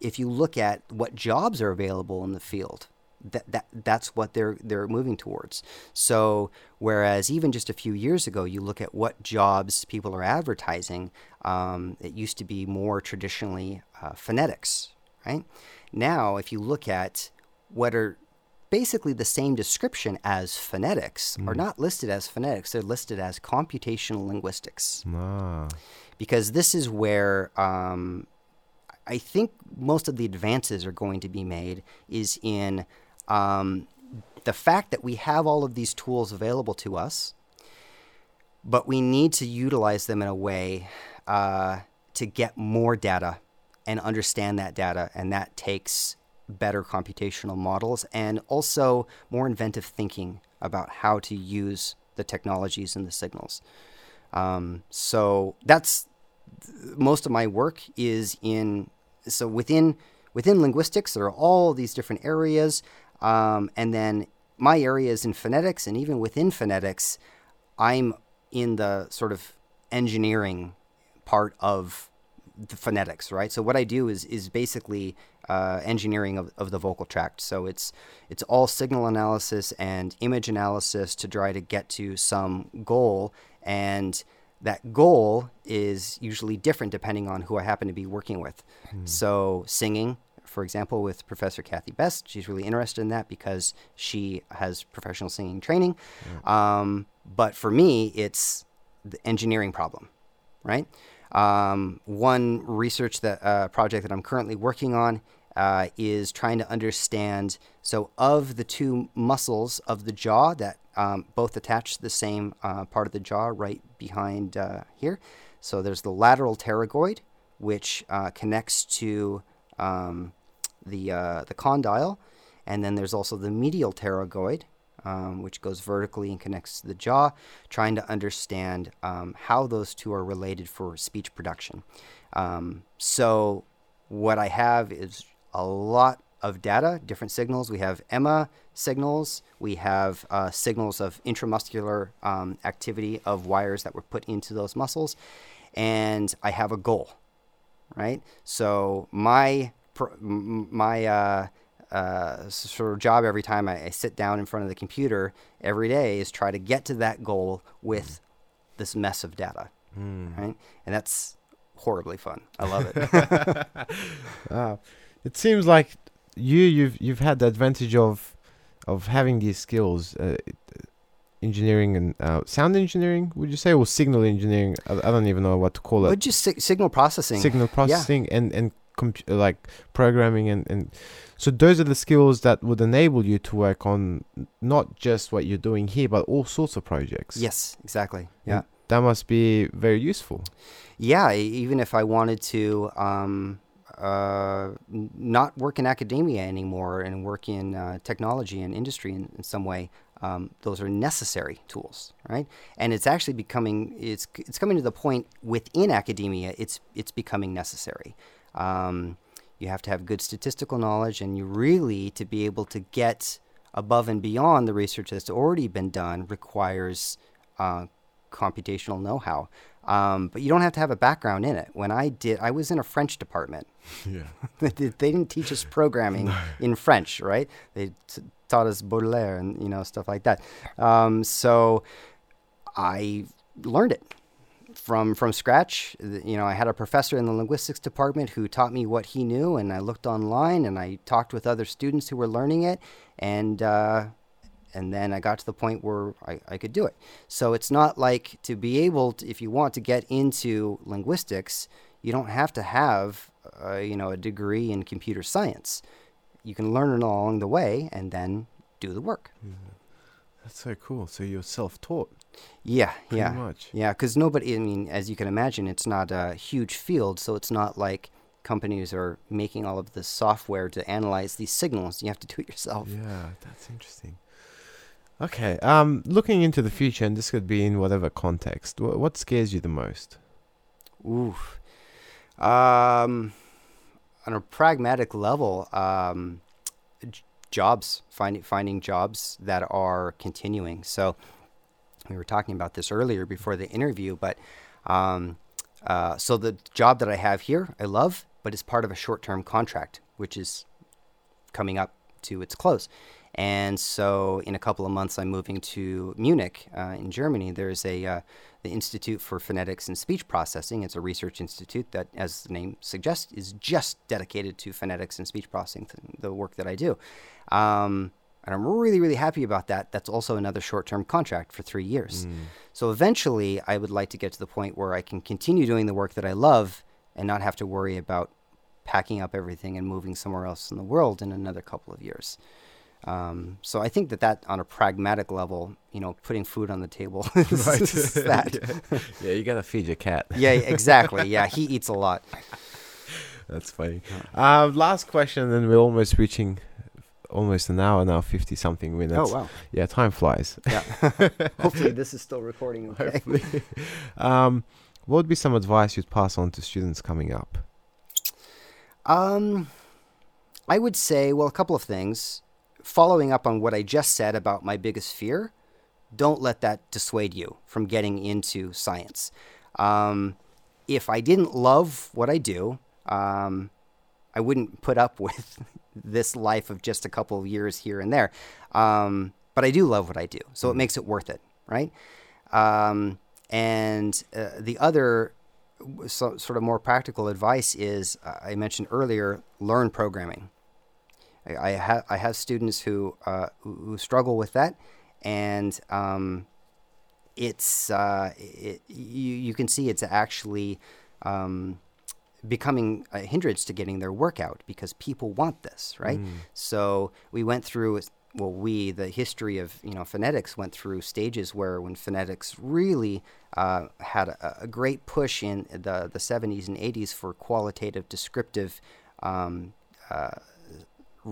if you look at what jobs are available in the field, that, that that's what they're they're moving towards. So whereas even just a few years ago, you look at what jobs people are advertising, um, it used to be more traditionally uh, phonetics, right? Now, if you look at what are basically the same description as phonetics, are not listed as phonetics; they're listed as computational linguistics Ah. because this is where um, I think most of the advances are going to be made is in um, the fact that we have all of these tools available to us, but we need to utilize them in a way uh, to get more data and understand that data, and that takes better computational models and also more inventive thinking about how to use the technologies and the signals. Um, so that's most of my work is in so within within linguistics there are all these different areas um, and then my area is in phonetics and even within phonetics i'm in the sort of engineering part of the phonetics right? So what i do is is basically uh, engineering of, of the vocal tract. So it's it's all signal analysis and image analysis to try to get to some goal and that goal is usually different depending on who I happen to be working with. So, singing, for example, with Professor Kathy Best, she's really interested in that because she has professional singing training. Um, but for me, it's the engineering problem, right? Um, one research that uh, project that I'm currently working on uh, is trying to understand. So, of the two muscles of the jaw that um, both attach to the same uh, part of the jaw, right behind uh, here. So, there's the lateral pterygoid, which uh, connects to um, the uh, the condyle, and then there's also the medial pterygoid, um, which goes vertically and connects to the jaw, trying to understand um, how those two are related for speech production. Um, so, what I have is a lot of data, different signals. We have EMA signals, we have uh, signals of intramuscular um, activity of wires that were put into those muscles, and I have a goal, right? So, my my uh, uh, sort of job every time I, I sit down in front of the computer every day is try to get to that goal with this mess of data, right? And that's horribly fun. I love it. *laughs* Wow. It seems like you you've you've had the advantage of of having these skills, uh, engineering and uh, sound engineering. Would you say, or signal engineering? I, I don't even know what to call it. but just sig- signal processing. Signal processing and and compu- like programming and and so those are the skills that would enable you to work on not just what you're doing here, but all sorts of projects. yes, exactly. Yeah. That must be very useful. yeah, even if I wanted to um, uh, not work in academia anymore and work in uh, technology and industry in, in some way, um, those are necessary tools, right? And it's actually becoming it's it's coming to the point within academia. It's it's becoming necessary. Um, you have to have good statistical knowledge, and you really to be able to get above and beyond the research that's already been done requires uh, computational know-how. Um, but you don't have to have a background in it. When I did, I was in a French department. *laughs* Yeah. *laughs* they did- they didn't teach us programming *laughs* in French, right? They t- taught us Baudelaire and you know stuff like that. Um, so I learned it from from scratch. You know, I had a professor in the linguistics department who taught me what he knew, and I looked online and I talked with other students who were learning it, and uh, and then I got to the point where I, I could do it. So it's not like to be able, to, if you want to get into linguistics, you don't have to have uh, you know a degree in computer science. You can learn it along the way and then do the work. That's so cool. So you're self-taught, Yeah, pretty yeah. much. Yeah, because nobody, I mean, as you can imagine, it's not a huge field, so it's not like companies are making all of the software to analyze these signals. You have to do it yourself. Yeah, that's interesting. Okay, um, looking into the future, and this could be in whatever context. Wh- what scares you the most? Oof. Um, on a pragmatic level, um, j- jobs, finding finding jobs that are continuing. So we were talking about this earlier before the interview, but um, uh, so the job that I have here, I love, but it's part of a short-term contract, which is coming up to its close. And so, in a couple of months, I'm moving to Munich uh, in Germany. There's a uh, the Institute for Phonetics and Speech Processing. It's a research institute that, as the name suggests, is just dedicated to phonetics and speech processing, the work that I do. Um, and I'm really, really happy about that. That's also another short-term contract for three years. So eventually, I would like to get to the point where I can continue doing the work that I love and not have to worry about packing up everything and moving somewhere else in the world in another couple of years. Um, so I think that that, on a pragmatic level, you know, putting food on the table *laughs* is *laughs* that. *laughs* yeah, you gotta feed your cat. yeah, exactly. Yeah, he eats a lot. That's funny. Um, last question, and we're almost reaching almost an hour now, fifty something minutes. Oh wow! Yeah, time flies. Yeah. Hopefully this is still recording. Okay. Hopefully. um, what would be some advice you'd pass on to students coming up? Um, I would say, well, a couple of things. Following up on what I just said about my biggest fear, don't let that dissuade you from getting into science. Um, if I didn't love what I do, um, I wouldn't put up *laughs* with this life of just a couple of years here and there. Um, but I do love what I do, so it makes it worth it, right? Um, and uh, the other so, sort of more practical advice is uh, I mentioned earlier learn programming. I, I, ha- I have students who, uh, who struggle with that, and um, it's uh, it, you, you can see it's actually um, becoming a hindrance to getting their work out because people want this, right? So we went through well, we the history of you know phonetics went through stages where when phonetics really uh, had a, a great push in the the 70s and 80s for qualitative descriptive um, uh,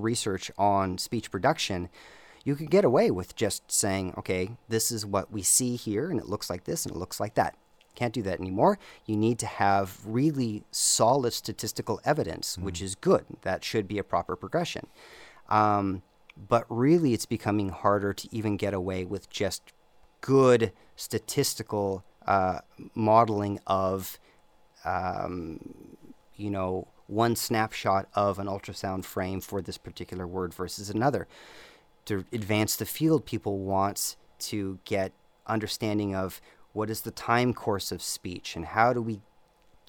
research on speech production, you could get away with just saying, okay, this is what we see here, and it looks like this, and it looks like that. Can't do that anymore. You need to have really solid statistical evidence, which is good. That should be a proper progression. Um, but really, it's becoming harder to even get away with just good statistical uh, modeling of um, you know, one snapshot of an ultrasound frame for this particular word versus another. To advance the field, people want to get understanding of what is the time course of speech and how do we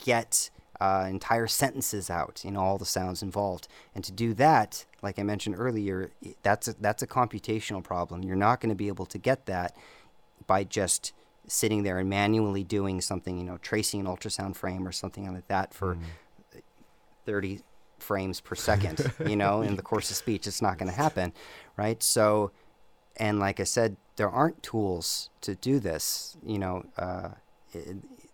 get uh, entire sentences out in all the sounds involved. And to do that, like I mentioned earlier, that's a, that's a computational problem. You're not going to be able to get that by just sitting there and manually doing something, you know, tracing an ultrasound frame or something like that for 30 frames per second, you know, in the course of speech. It's not going to happen, right? So, and like I said, there aren't tools to do this, you know, uh,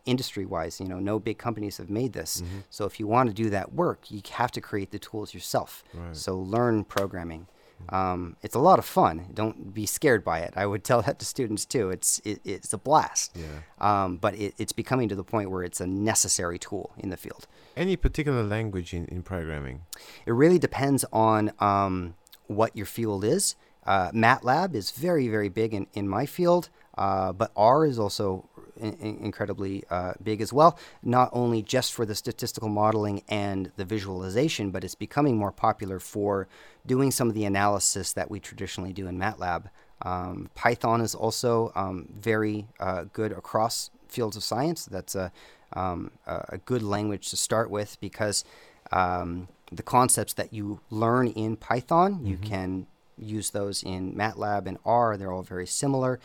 industry wise. You know, no big companies have made this. So, if you want to do that work, you have to create the tools yourself. So, learn programming. Um, it's a lot of fun. Don't be scared by it. I would tell that to students too. It's it, it's a blast. Yeah. Um, but it, it's becoming to the point where it's a necessary tool in the field. Any particular language in, in programming? It really depends on um, what your field is. Uh, MATLAB is very, very big in, in my field, uh, but R is also in, in- incredibly uh, big as well, not only just for the statistical modeling and the visualization, but it's becoming more popular for doing some of the analysis that we traditionally do in MATLAB. Um, Python is also um, very uh, good across fields of science. That's a, um, a a good language to start with because um, the concepts that you learn in Python, you can use those in MATLAB and R. They're all very similar.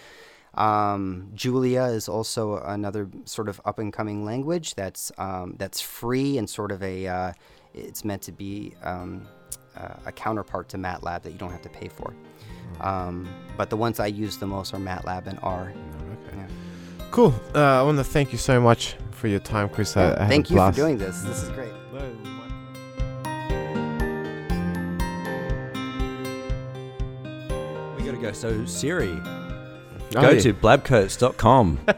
Um, Julia is also another sort of up and coming language that's um, that's free and sort of a uh, it's meant to be um, uh, a counterpart to MATLAB that you don't have to pay for. Um, but the ones I use the most are MATLAB and R. Yeah. Cool. Uh, I want to thank you so much for your time, Chris. I, I Thank a you for doing this. This is great. We gotta go. So Siri, Oh, go yeah. to blabcoats.com. *laughs*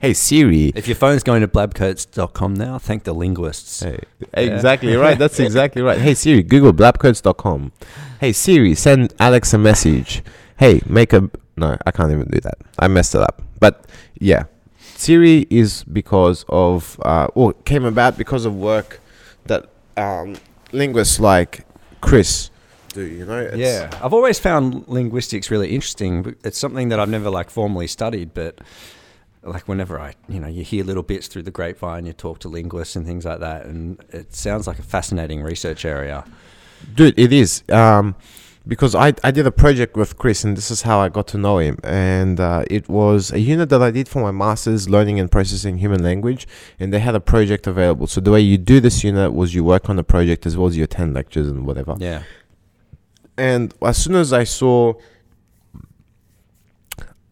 Hey Siri. if your phone's going to blabcoats.com now, thank the linguists. Hey, exactly right. That's *laughs* exactly right. Hey Siri, Google blabcoats.com. Hey Siri, send Alex a message. Hey, make a no, I can't even do that. I messed it up. But yeah, Siri is because of uh, or came about because of work that um, linguists like Chris do. You know, It's- Yeah, I've always found linguistics really interesting. It's something that I've never like formally studied, but like whenever I, you know, you hear little bits through the grapevine, you talk to linguists and things like that, and it sounds like a fascinating research area. dude it is um because I, I did a project with chris and this is how i got to know him and uh, it was a unit that i did for my master's learning and processing human language and they had a project available so the way you do this unit was you work on the project as well as you attend lectures and whatever Yeah, and as soon as i saw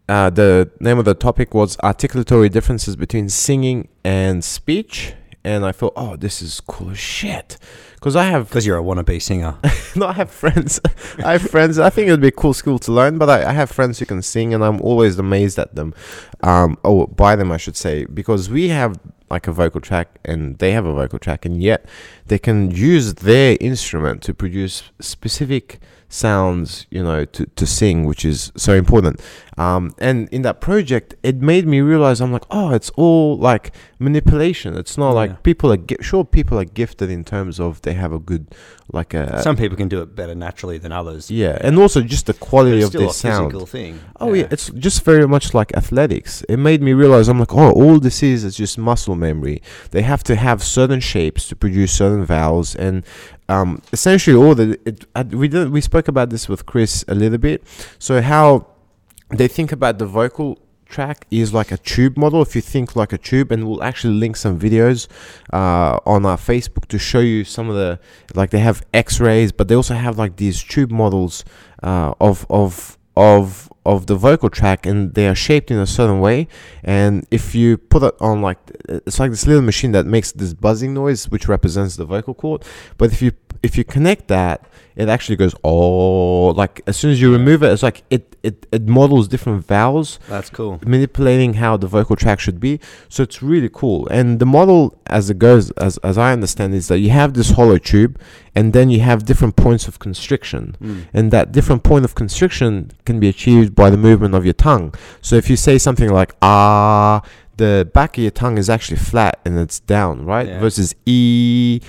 uh, the name of the topic was articulatory differences between singing and speech and I thought, oh, this is cool as shit. Because I have Because you're a wannabe singer. *laughs* no, I have friends. *laughs* I have friends. I think it would be a cool skill to learn, but I, I have friends who can sing, and I'm always amazed at them, um, or by them, I should say, because we have like a vocal tract and they have a vocal tract, and yet they can use their instrument to produce specific sounds, you know, to, to sing, which is so important. Um, and in that project, it made me realize I'm like, oh, it's all like manipulation. It's not Yeah. like people are gi- sure people are gifted in terms of they have a good like a Some people can do it better naturally than others. yeah, and also just the quality it's of still their a sound. physical thing. Oh yeah. it's just very much like athletics. It made me realize I'm like, oh, all this is is just muscle memory. They have to have certain shapes to produce certain vowels, and um, essentially all the it, we did we spoke about this with Chris a little bit. So how they think about the vocal tract is like a tube model if you think like a tube and we'll actually link some videos uh, on our facebook to show you some of the like they have x-rays but they also have like these tube models uh, of of of of the vocal tract and they are shaped in a certain way. And if you put it on like it's like this little machine that makes this buzzing noise which represents the vocal cord but if you if you connect that it actually goes oh like as soon as you remove it it's like it it, it models different vowels That's cool. manipulating how the vocal tract should be so it's really cool and the model as it goes as, as i understand is that you have this hollow tube and then you have different points of constriction Mm. and that different point of constriction can be achieved by the movement of your tongue so if you say something like ah the back of your tongue is actually flat and it's down right Yeah. versus e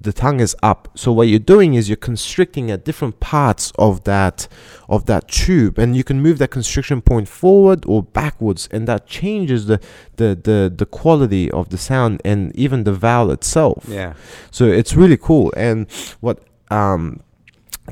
the tongue is up so what you're doing is you're constricting at different parts of that of that tube and you can move that constriction point forward or backwards and that changes the the the, the quality of the sound and even the vowel itself Yeah. so it's really cool. And what um,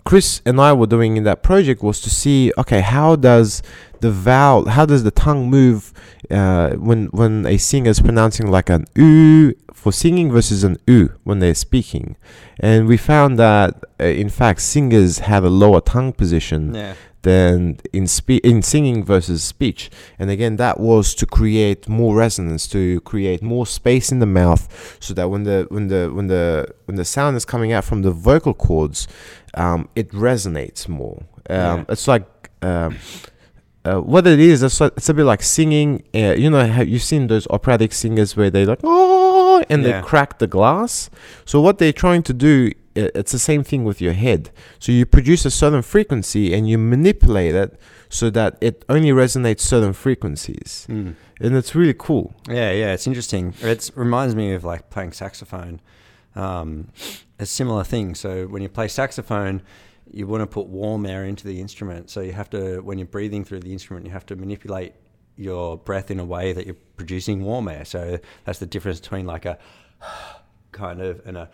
Chris and I were doing in that project was to see, okay, how does the vowel, how does the tongue move uh, when when a singer is pronouncing like an u for singing versus an u when they're speaking, and we found that uh, in fact singers have a lower tongue position Yeah. than in spe- in singing versus speech. And again, that was to create more resonance, to create more space in the mouth, so that when the when the when the when the sound is coming out from the vocal cords, um, it resonates more. Um, Yeah. It's like. Um, uh, what it is, it's, like, it's a bit like singing. Uh, you know how you've seen those operatic singers where they like oh, and Yeah. they crack the glass. So what they're trying to do, it's the same thing with your head. So you produce a certain frequency and you manipulate it so that it only resonates certain frequencies, Mm. and it's really cool. Yeah, yeah, it's interesting. It reminds me of like playing saxophone. Um, a similar thing. So when you play saxophone, you want to put warm air into the instrument. So you have to, when you're breathing through the instrument, you have to manipulate your breath in a way that you're producing warm air. So that's the difference between like a *sighs* kind of and a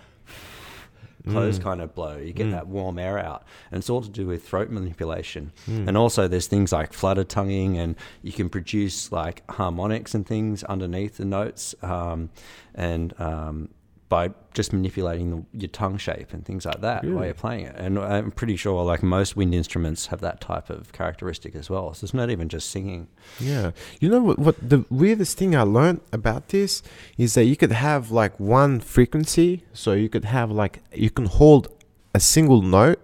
*sighs* closed kind of blow. You get that warm air out. And it's all to do with throat manipulation. And also there's things like flutter tonguing and you can produce like harmonics and things underneath the notes. Um, and um, by just manipulating the, your tongue shape and things like that while you're playing it. And I'm pretty sure like most wind instruments have that type of characteristic as well. So it's not even just singing. Yeah. You know what, what the weirdest thing I learned about this is that you could have like one frequency, so you could have like you can hold a single note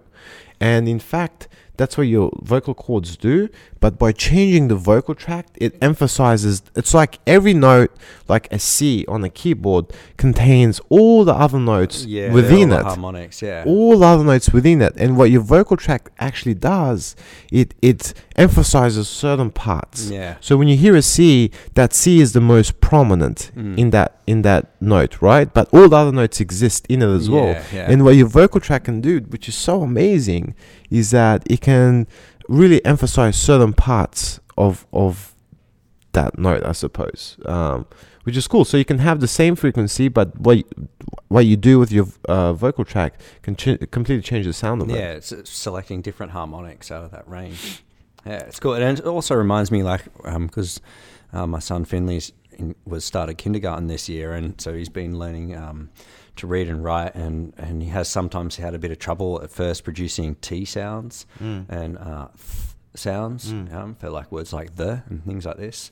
and in fact that's what your vocal cords do, but by changing the vocal tract, it emphasizes it's like every note like a C on a keyboard contains all the other notes Yeah, within all it harmonics. Yeah. all the other notes within it. And what your vocal tract actually does, it it emphasizes certain parts. Yeah. So when you hear a C, that C is the most prominent Mm. in that in that note, right? But all the other notes exist in it as well. Yeah, yeah. And what your vocal tract can do, which is so amazing, is that it can really emphasize certain parts of of that note, I suppose. Um, which is cool. So you can have the same frequency, but what you, what you do with your uh, vocal tract can ch- completely change the sound of it. Yeah, it's, selecting different harmonics out of that range. Yeah, it's cool. And it also reminds me, like, because uh, my son Finley's in, was started kindergarten this year, and so he's been learning um, to read and write, and, and he has sometimes had a bit of trouble at first producing T sounds and uh, th sounds um, for like words like the and things like this.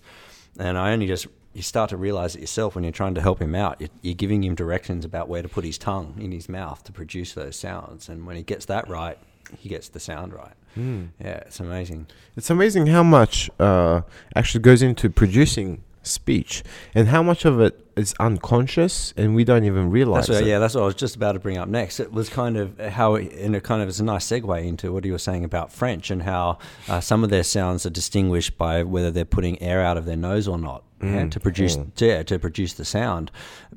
And I only just you start to realize it yourself when you're trying to help him out. You're, you're giving him directions about where to put his tongue in his mouth to produce those sounds, and when he gets that right, he gets the sound right. Yeah, it's amazing. It's amazing how much uh, actually goes into producing speech and how much of it is unconscious and we don't even realize That's what, it. yeah, that's what I was just about to bring up next. It was kind of how, and it kind of is a nice segue into what you were saying about French and how uh, some of their sounds are distinguished by whether they're putting air out of their nose or not yeah, to produce yeah, to produce the sound.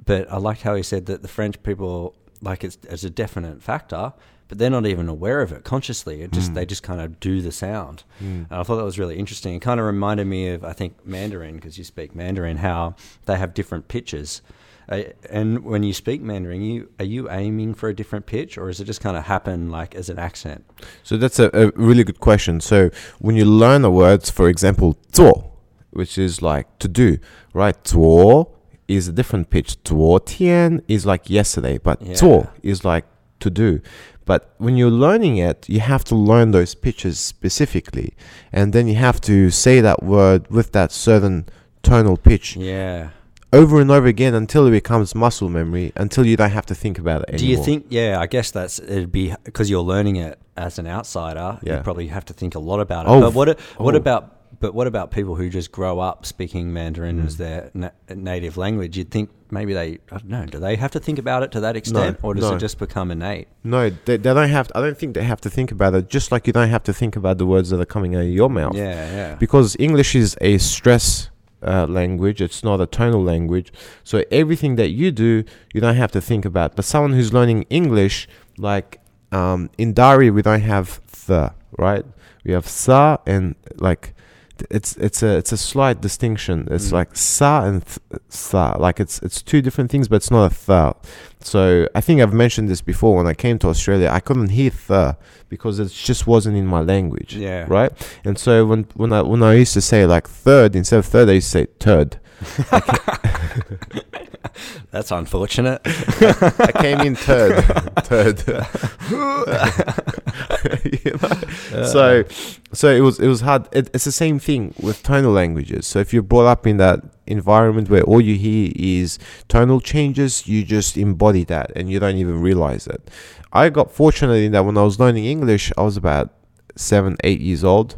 But I liked how he said that the French people like it's as a definite factor, but they're not even aware of it consciously. It just mm. they hmm. just kind of do the sound. Mm. And I thought that was really interesting. It kind of reminded me of I think Mandarin because you speak Mandarin, how they have different pitches. Uh, and when you speak Mandarin, you are you aiming for a different pitch, or is it just kind of happen like as an accent? So that's a, a really good question. So when you learn the words, for example, zuo, which is like to do, right? Zuo is a different pitch. Zuo tian is like yesterday, but yeah. is like to do. But when you're learning it, you have to learn those pitches specifically, and then you have to say that word with that certain tonal pitch Yeah. over and over again until it becomes muscle memory, until you don't have to think about it Do you think? Yeah, I guess that's it'd be because you're learning it as an outsider. Yeah. You probably have to think a lot about it. Oh, but what what oh. about? But what about people who just grow up speaking Mandarin Hmm. as their na- native language? You'd think maybe they, I don't know, do they have to think about it to that extent, or does no. it just become innate? No, they, they don't have. To, I don't think they have to think about it. Just like you don't have to think about the words that are coming out of your mouth. Yeah, yeah. Because English is a stress uh, language. It's not a tonal language. So everything that you do, you don't have to think about. But someone who's learning English, like um, in Dari, we don't have the right. We have sa and like. It's it's a it's a slight distinction. It's Mm. like sa and th- sa. Like it's it's two different things, but it's not a tha. So I think I've mentioned this before. When I came to Australia, I couldn't hear tha because it just wasn't in my language. Yeah. Right. And so when when I when I used to say like third instead of third, I used to say turd. *laughs* That's unfortunate. I came in turd, turd. You know? So, so it was it was hard. It, it's the same thing with tonal languages. So if you're brought up in that environment where all you hear is tonal changes, you just embody that and you don't even realize it. I got fortunate in that when I was learning English, I was about seven, eight years old.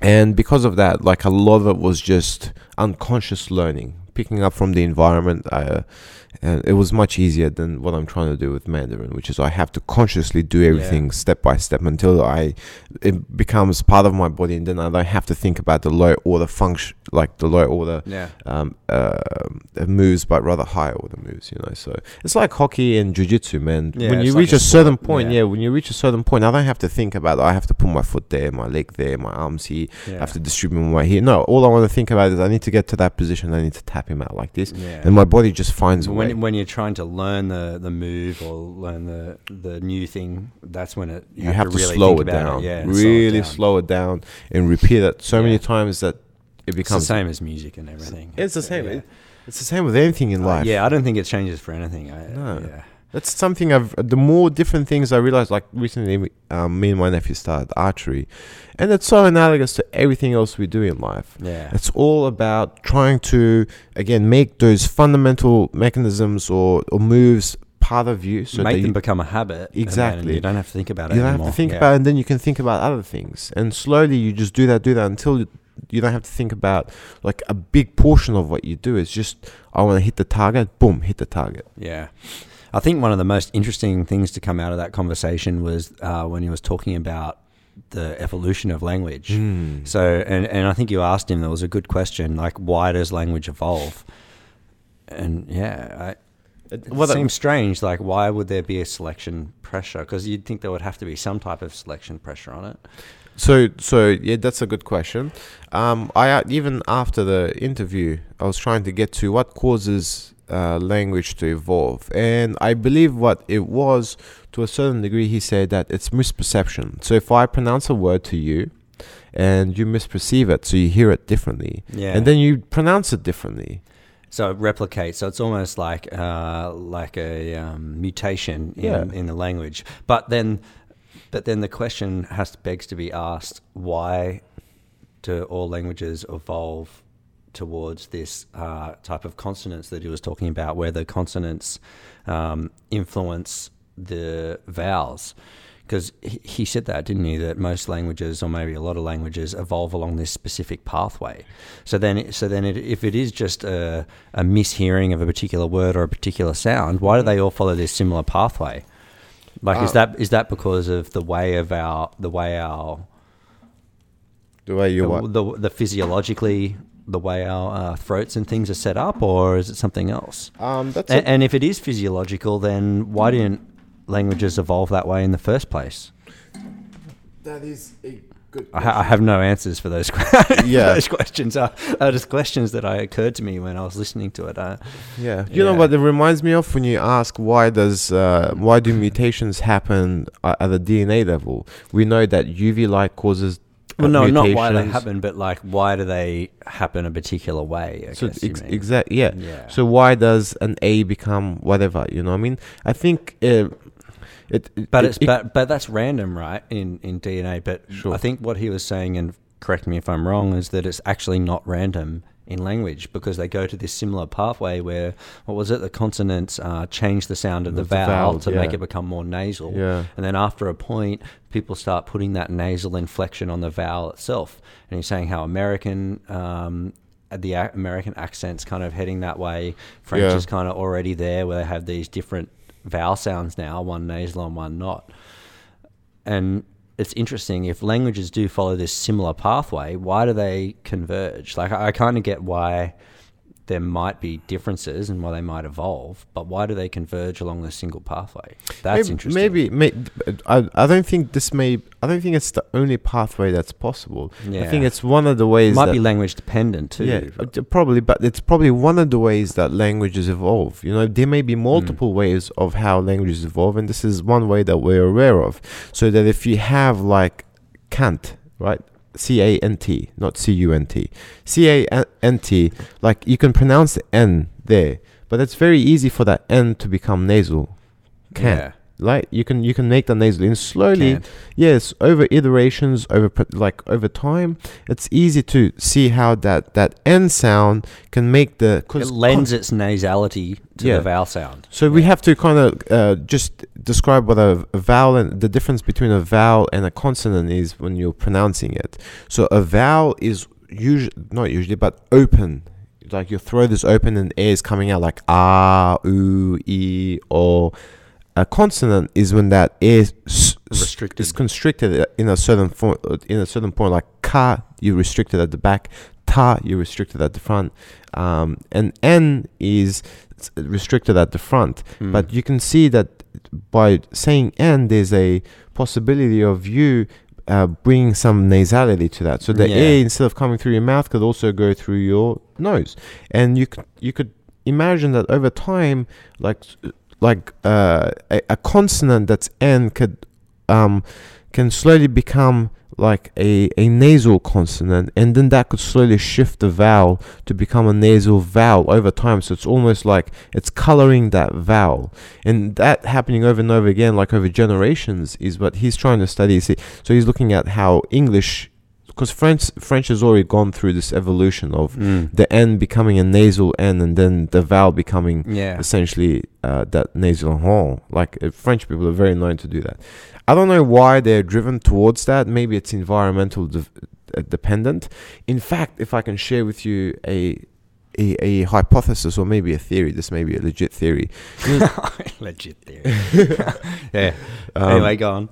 And because of that, like a lot of it was just unconscious learning, picking up from the environment. Uh, and it was much easier than what I'm trying to do with Mandarin, which is I have to consciously do everything step by step until I it becomes part of my body, and then I don't have to think about the low order function, like the low order Yeah. um, uh, moves, but rather high order moves. You know, so it's like hockey and jujitsu, man. Yeah, when you it's like reach a a, certain point, yeah. yeah. when you reach a certain point, I don't have to think about. I have to put my foot there, my leg there, my arms here. I have to distribute my weight here. No, all I want to think about is I need to get to that position. I need to tap him out like this, Yeah. and my body just finds a way. When, when you're trying to learn the, the move or learn the, the new thing, that's when it you have to, really slow it down, yeah, and really down. slow it down, and repeat it so many times that it It's the same as music and everything. It's the same. Yeah. It's the same with anything in Uh, life. yeah, I don't think it changes for anything. I, No. Yeah. That's something I've. The more different things I realized, like recently, um, me and my nephew started archery, and it's so analogous to everything else we do in life. Yeah. It's all about trying to again make those fundamental mechanisms or, or moves part of you, so Make that them become a habit. Exactly. you don't have to think about it you don't have to think Yeah. about, it, and then you can think about other things, and slowly you just do that, do that until you, you don't have to think about like a big portion of what you do. It's just I want to hit the target, boom, hit the target. Yeah. I think one of the most interesting things to come out of that conversation was uh, when he was talking about the evolution of language. Hmm. So, and, and I think you asked him, there was a good question, like, why does language evolve? And yeah, I, it well, that- seems strange. Like, why would there be a selection pressure? Because you'd think there would have to be some type of selection pressure on it. So, so yeah, that's a good question. Um, I even after the interview, I was trying to get to what causes uh, language to evolve, and I believe what it was to a certain degree. He said that it's misperception. So, if I pronounce a word to you, and you misperceive it, so you hear it differently, Yeah. and then you pronounce it differently. So it replicates. So it's almost like uh, like a um, mutation in, Yeah. in the language. But then, but then the question has begs to be asked: Why do all languages evolve towards this uh, type of consonants that he was talking about, where the consonants um, influence the vowels. Because he, said that, didn't he? That most languages, or maybe a lot of languages, evolve along this specific pathway. So then, so then, it, if it is just a, a mishearing of a particular word or a particular sound, why do they all follow this similar pathway? Like, is Uh, that is that because of the way of our the way our The way you the, the, the physiologically the way our uh, throats and things are set up, or is it something else? Um, that's And, a- and if it is physiological, then why didn't languages evolve that way in the first place? that is a good. I, ha- I have no answers for those, que- *laughs* *laughs* Yeah. those questions. Are, are just questions that I occurred to me when I was listening to it. Uh, Yeah, you know what it reminds me of when you ask why does uh, why do mutations happen uh, at the DNA level? We know that UV light causes. Well, no, not why they happen, but like why do they happen a particular way? I So guess ex- mean. exact, yeah. Yeah. So why does an A become whatever? You know, what I mean, I think uh, it. it But it- it's it- but but that's random, right? In in DNA. But Sure. I think what he was saying, and correct me if I'm wrong, is that it's actually not random in language because they go to this similar pathway where what was it? The consonants uh, change the sound of the, the vowel vowels, to make it become more nasal. Yeah. And then after a point, people start putting that nasal inflection on the vowel itself. And he's saying how American. Um, the American accent's kind of heading that way. French Yeah. is kind of already there, where they have these different vowel sounds now, one nasal and one not. And it's interesting if languages do follow this similar pathway, why do they converge? Like I, I kind of get why there might be differences and why they might evolve, but why do they converge along this single pathway? That's maybe, interesting. Maybe, may, I, I don't think this may. I don't think it's the only pathway that's possible. Yeah. I think it's one of the ways. it might be language dependent too. Yeah, uh, probably, but it's probably one of the ways that languages evolve. You know, there may be multiple ways of how languages evolve, and this is one way that we're aware of. So that if you have like Kant, right? C A N T, not C U N T. C A N T, like you can pronounce the N there, but it's very easy for that N to become nasal. Can't. Yeah. Like you can you can make the nasal in slowly. Can't. Yes, over iterations, over like over time, it's easy to see how that that N sound can make the It lends its nasality to Yeah. the vowel sound. so we have to kind of uh, just describe what a, a vowel and the difference between a vowel and a consonant is when you're pronouncing it. So a vowel is usually not usually, but open. Like your throat is open and air is coming out like ah, ooh, e, or a consonant is when that air s- s- Restricted. is constricted in a certain form, in a certain point. Like ka, you restricted at the back. Ta, you restricted at the front. Um, and n is restricted at the front. Hmm. But you can see that by saying n, there's a possibility of you uh, bringing some nasality to that. So the Yeah. air, instead of coming through your mouth, could also go through your nose. And you could, you could imagine that over time, like like uh, a, a consonant that's n could um, can slowly become like a, a nasal consonant and then that could slowly shift the vowel to become a nasal vowel over time. So it's almost like it's coloring that vowel. And that happening over and over again like over generations is what he's trying to study. See, so he's looking at how english because french french has already gone through this evolution of Mm. the n becoming a nasal n and then the vowel becoming Yeah. essentially uh, that nasal horn. Like uh, French people are very known to do that. I don't know why they're driven towards that. Maybe it's environmental de- uh, dependent. In fact, if I can share with you a, a a hypothesis or maybe a theory, this may be a legit theory. *laughs* Legit theory. *laughs* *laughs* yeah. um, anyway, go on.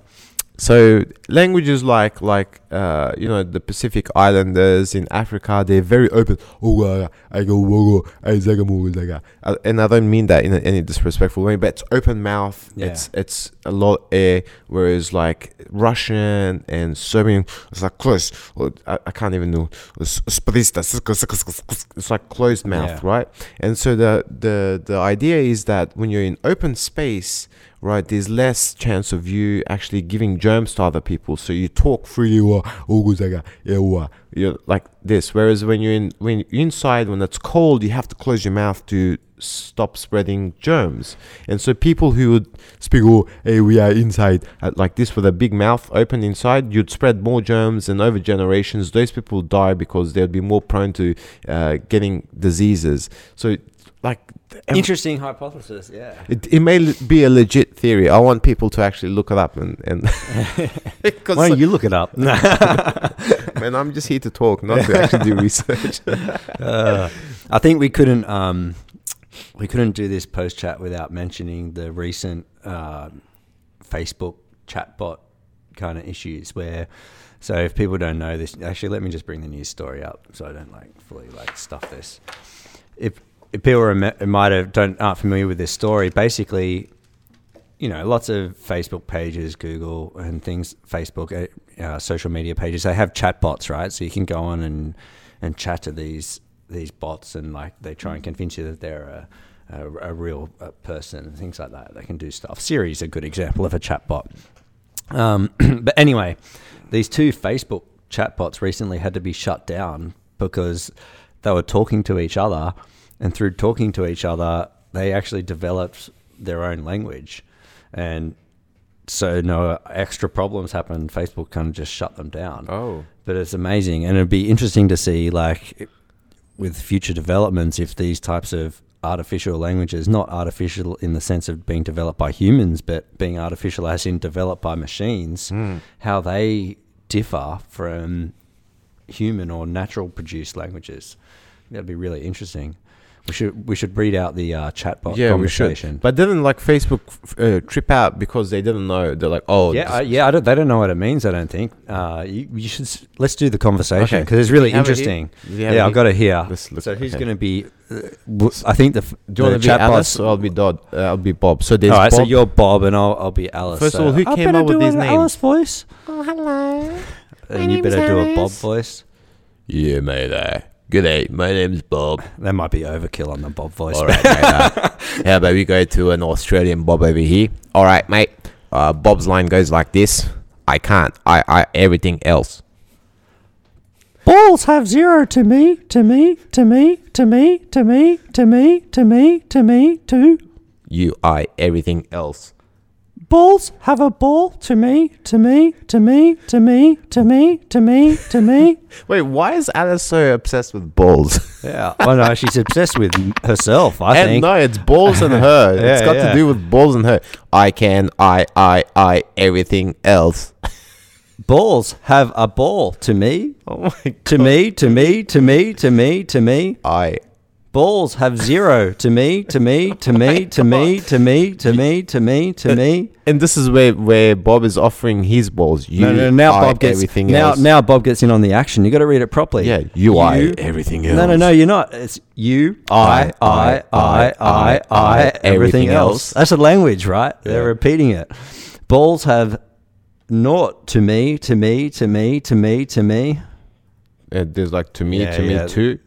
So languages like like uh, you know the Pacific Islanders in Africa, they're very open. Oh, I go, I zaga, mo, zaga. And I don't mean that in any disrespectful way, but it's open mouth. Yeah. It's it's a lot air. Whereas like Russian and Serbian, it's like close. Or I, I can't even know. It's it's like closed mouth, Yeah. right? And so the the the idea is that when you're in open space, right? There's less chance of you actually giving germs to other people. So you talk freely, you're like this. Whereas when you're in when you're inside, when it's cold, you have to close your mouth to stop spreading germs. And so people who would speak, oh, hey, we are inside, uh, like this with a big mouth open inside, you'd spread more germs. And over generations, those people die because they'd be more prone to uh, getting diseases. So, like, ev- Interesting hypothesis. Yeah. it, it may l- be a legit theory. I want people to actually look it up and. and *laughs* *laughs* because Why don't you look it up? *laughs* man, I'm just here to talk, not to actually do research. Uh, I think we couldn't um, we couldn't do this post chat without mentioning the recent uh, Facebook chatbot kind of issues. Where, so if people don't know this, actually, let me just bring the news story up so I don't like fully like stuff this. If if people are, might have don't aren't familiar with this story, basically. You know, lots of Facebook pages, Google and things, Facebook, uh, uh, social media pages. They have chatbots, right? So you can go on and and chat to these these bots and like they try and convince you that they're a, a, a real uh, person and things like that. They can do stuff. Siri is a good example of a chatbot. Um, *clears throat* but anyway, these two Facebook chatbots recently had to be shut down because they were talking to each other, and through talking to each other, they actually developed their own language, and so no extra problems happened. Facebook kind of just shut them down. Oh. but it's amazing. And it'd be interesting to see like with future developments if these types of artificial languages not artificial in the sense of being developed by humans but being artificial as in developed by machines hmm. how they differ from human or natural produced languages. That'd be really interesting we should we should read out the uh, chatbot yeah, we conversation should. But didn't like Facebook uh, trip out because they didn't know? They're like, oh, Yeah, this- I, yeah, I don't, they don't know what it means. I don't think. Uh, you, you should s- let's do the conversation Okay. because it's really You have it here? interesting. Do you have it Yeah, I've here? got it here. Let's look- so who's okay. going to be? Uh, w- I think the, f- Do you the want to be chat Alice bots- or I'll be Dodd? Uh, I'll be Bob. So there's All right, so Bob. you're Bob and I'll, I'll be Alice. First of so all, who I came better up with do these an names? Alice voice, Oh, hello. and you better do a Bob voice. yeah, mate. Good day. My name's Bob. *laughs* That might be overkill on the Bob voice. All right, mate. Uh, how about we go to an Australian Bob over here? All right, mate. Uh, Bob's line goes like this. I can't. I. I. Everything else. Balls have zero to me, to me, to me, to me, to me, to me, to me, to me, to. You. I. Everything else. Balls have a ball to me, to me, to me, to me, to me, to me, to me. *laughs* Wait, why is Alice so obsessed with balls? *laughs* Yeah. Well, no, she's obsessed with herself. I and think. no, it's balls and her. *laughs* Yeah, it's got yeah. to do with balls and her. I can. I. I. I. Everything else. Balls have a ball to me. Oh my god. To me, to me, to me, to me, to me. I. Balls have zero to me, to me, to me, to me, to me, to me, to me, to me. And this is where where Bob is offering his balls. You. No, no, now I, Bob gets everything now else. now Bob gets in on the action. You got to read it properly. Yeah, you, I, everything else. No, no, no, you're not. It's you, I, I, I, I, I, everything everything else. else. That's a language, right? They're repeating it. Balls have naught to me, to me, to me, to me, to me. Uh, there's like to me, Yeah, to yeah. me too.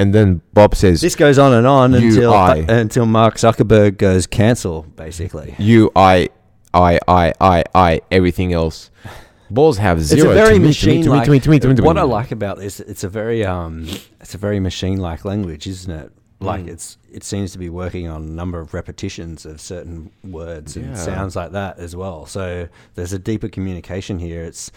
And then Bob says, This goes on and on until I. until Mark Zuckerberg goes cancel, basically. you, I, I, I, I, I, everything else. Balls have zero. It's a very machine to me, like. What I like about this, it's a very um, it's a very machine like language, isn't it? Like Mm. it's it seems to be working on a number of repetitions of certain words and sounds like that as well. So there's a deeper communication here. It's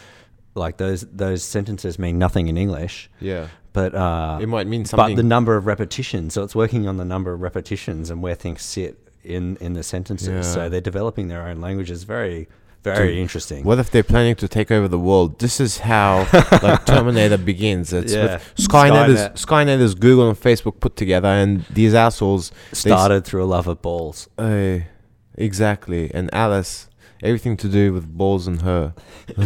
like those those sentences mean nothing in English, Yeah. But uh, It might mean something. but the number of repetitions. So it's working on the number of repetitions and where things sit in in the sentences. Yeah. So they're developing their own languages. Very very Dude, interesting. What if they're planning to take over the world? This is how *laughs* like Terminator begins. It's Yeah. with Skynet, is Skynet. Skynet is Google and Facebook put together, and these assholes Started through a love of balls. Uh, exactly. And Alice, everything to do with balls and her. *laughs*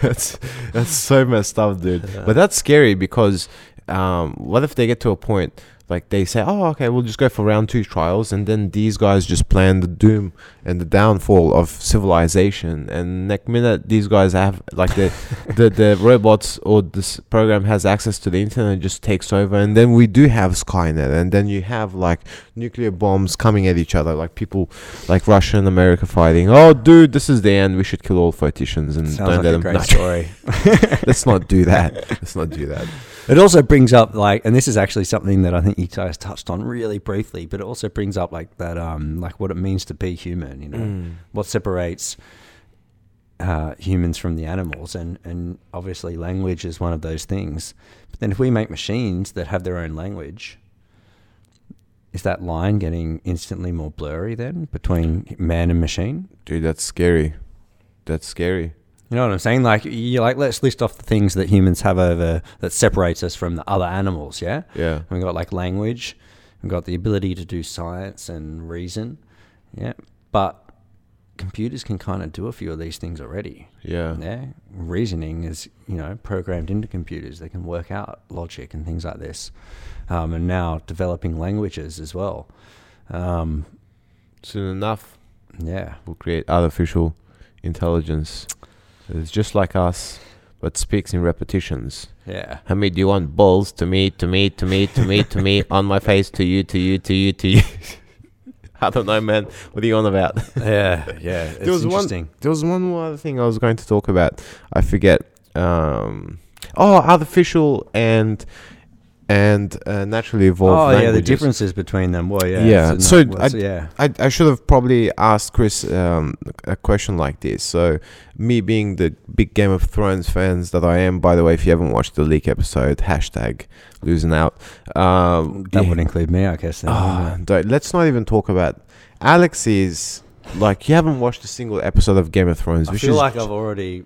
that's that's so messed up, dude. But that's scary because um, what if they get to a point like they say, oh, okay, we'll just go for round two trials, and then these guys just plan the doom and the downfall of civilization, and next minute these guys have like the *laughs* the the robots or this program has access to the internet and just takes over, and then we do have Skynet, and then you have like nuclear bombs coming at each other, like people like Russia and America fighting. Oh, dude, this is the end. We should kill all politicians and Sounds don't like let a them. great *laughs* No, story. *laughs* let's not do that. Let's not do that. *laughs* It also brings up like, and this is actually something that I think you guys touched on really briefly, but it also brings up like that, um, like what it means to be human. You know, Mm. what separates uh, humans from the animals, and and obviously language is one of those things. But then if we make machines that have their own language, is that line getting instantly more blurry then between man and machine? Dude, that's scary. That's scary. You know what I'm saying? Like, you like let's list off the things that humans have over that separates us from the other animals. Yeah. Yeah. We've got like language, we've got the ability to do science and reason. Yeah. But computers can kind of do a few of these things already. Yeah. Yeah. Reasoning is, you know, programmed into computers. They can work out logic and things like this. Um, and now developing languages as well. Um, Soon enough, yeah. we'll create artificial intelligence. It's just like us, but speaks in repetitions. Yeah. Hamid, do you want balls to me, to me, to me, to me, to me, *laughs* on my face, to you, to you, to you, to you? *laughs* I don't know, man. What are you on about? Yeah. Yeah. *laughs* It's there was interesting. one. There was one more other thing I was going to talk about. I forget. Um, oh, artificial and and uh, naturally evolved. Oh yeah, the differences between them. Well, yeah, Yeah, so I- yeah, I, I should have probably asked Chris um, a question like this. So, me being the big Game of Thrones fans that I am, by the way, if you haven't watched the leak episode, hashtag losing out. Um, that yeah. would include me, I guess. Then, don't- let's not even talk about Alex is like you haven't watched a single episode of Game of Thrones, I which feel is like I've already,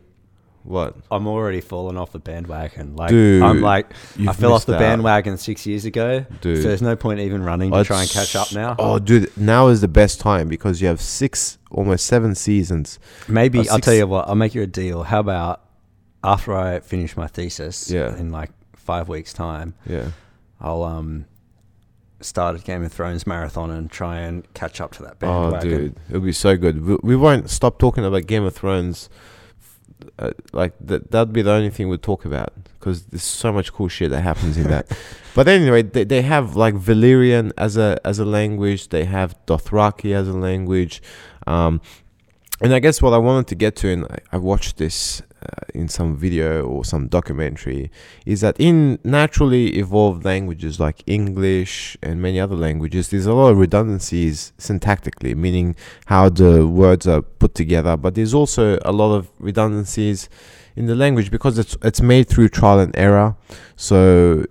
what I'm already fallen off the bandwagon. Like Dude, I'm like, I fell off the out. bandwagon six years ago. Dude. So there's no point even running to Oh, try and catch up now. Oh, dude, now is the best time because you have six, almost seven seasons. Maybe uh, I'll tell you what. I'll make you a deal. How about after I finish my thesis? Yeah. In like five weeks' time, Yeah. I'll um start a Game of Thrones marathon and try and catch up to that Oh, dude, it'll be so good. We, we won't stop talking about Game of Thrones. Uh, like that, that'd be the only thing we'd talk about because there's so much cool shit that happens in that. *laughs* but anyway, they, they have like Valyrian as a as a language. They have Dothraki as a language. Um, and I guess what I wanted to get to, and I, I watched this uh, in some video or some documentary, is that in naturally evolved languages like English and many other languages, there's a lot of redundancies syntactically, meaning how the words are put together. But there's also a lot of redundancies in the language because it's it's made through trial and error. So,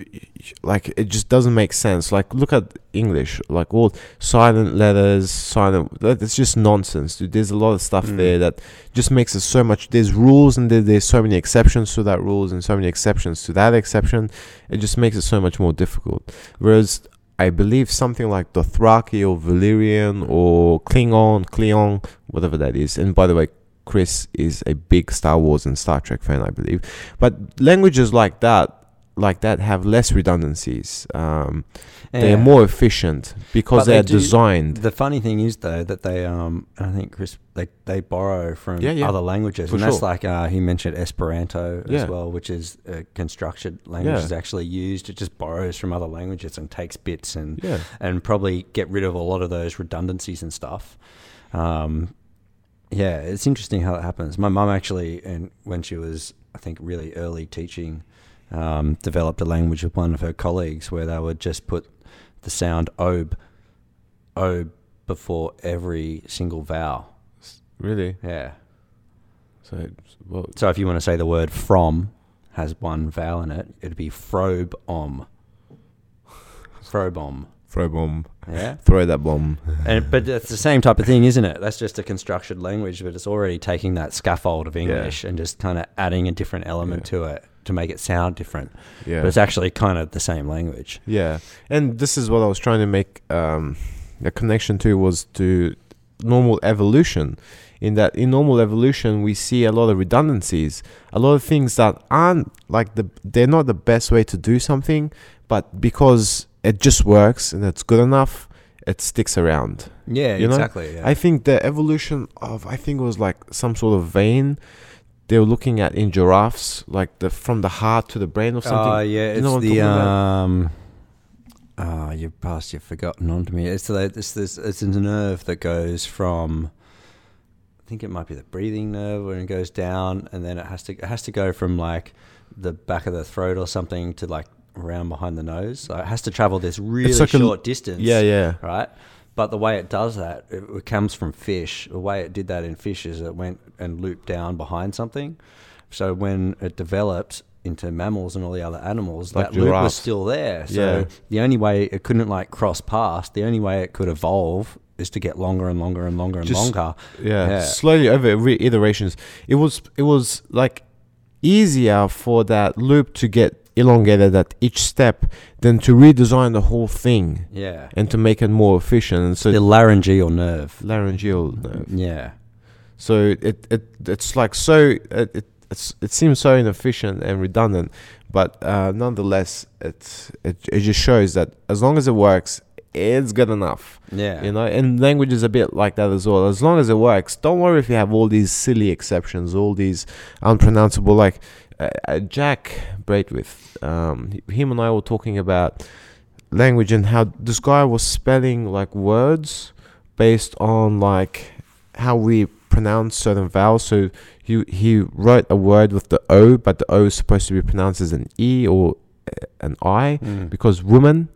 like, it just doesn't make sense. Like, look at English, like all silent letters, silent. that- It's just nonsense. Dude. There's a lot of stuff Mm. there that just makes it so much. There's rules and there, there's so many exceptions to that rules and so many exceptions to that exception. It just makes it so much more difficult. Whereas I believe something like Dothraki or Valyrian or Klingon, Klingon, whatever that is. And by the way, Chris is a big Star Wars and Star Trek fan, I believe. But languages like that, like that, have less redundancies. Um, They are more efficient because they, they are designed. The funny thing is though that they um I think Chris they they borrow from Yeah, yeah. other languages For and that's like uh, he mentioned Esperanto Yeah. as well which is a constructed language Yeah. is actually used it just borrows from other languages and takes bits and yeah, and probably get rid of a lot of those redundancies and stuff. Um, yeah, it's interesting how that happens. My mum actually, and when she was, I think, really early teaching, um, developed a language with one of her colleagues where they would just put the sound ob, ob before every single vowel. really. Yeah. So, well, So if you want to say the word from has one vowel in it, it'd be frobe om. Frobom. *laughs* throw bomb, Yeah. *laughs* throw that bomb. And, but it's the same type of thing, isn't it? That's just a constructed language, but it's already taking that scaffold of English and just kind of adding a different element to it to make it sound different. Yeah, But it's actually kind of the same language. Yeah, and this is what I was trying to make um, a connection to was to normal evolution. in that in normal evolution we see a lot of redundancies, a lot of things that aren't like the they're not the best way to do something, but because it just works and it's good enough, it sticks around. Yeah, You exactly. yeah. I think the evolution of I think it was like some sort of vein they were looking at in giraffes, like the from the heart to the brain or something. Oh yeah, You it's know I'm the um. Oh, you've passed. You've forgotten on to me. It's the, it's this. It's a nerve that goes from. I think it might be the breathing nerve when it goes down, and then it has to it has to go from like the back of the throat or something to like around behind the nose. So it has to travel this really like a short distance. Yeah, yeah. Right. But the way it does that, it, it comes from fish. The way it did that in fish is it went and looped down behind something. So when it developed into mammals and all the other animals, Like that loop was still there. So Yeah. the only way it couldn't like cross past, the only way it could evolve is to get longer and longer and longer and Just- longer. yeah, Yeah. slowly over re- iterations. It was it was like easier for that loop to get elongated at each step than to redesign the whole thing Yeah. and to make it more efficient. And so The laryngeal nerve. laryngeal nerve. Yeah. So it, it it's like so it, it it's, it seems so inefficient and redundant, but uh, nonetheless, it's it, it just shows that as long as it works, it's good enough. Yeah. You know, and language is a bit like that as well. As long as it works, don't worry if you have all these silly exceptions, all these unpronounceable. Like uh, Jack Braithwaite, um, him and I were talking about language and how this guy was spelling like words based on like how we pronounce certain vowels. So he he wrote a word with the O, but the O is supposed to be pronounced as an E or uh, an I Mm. because woman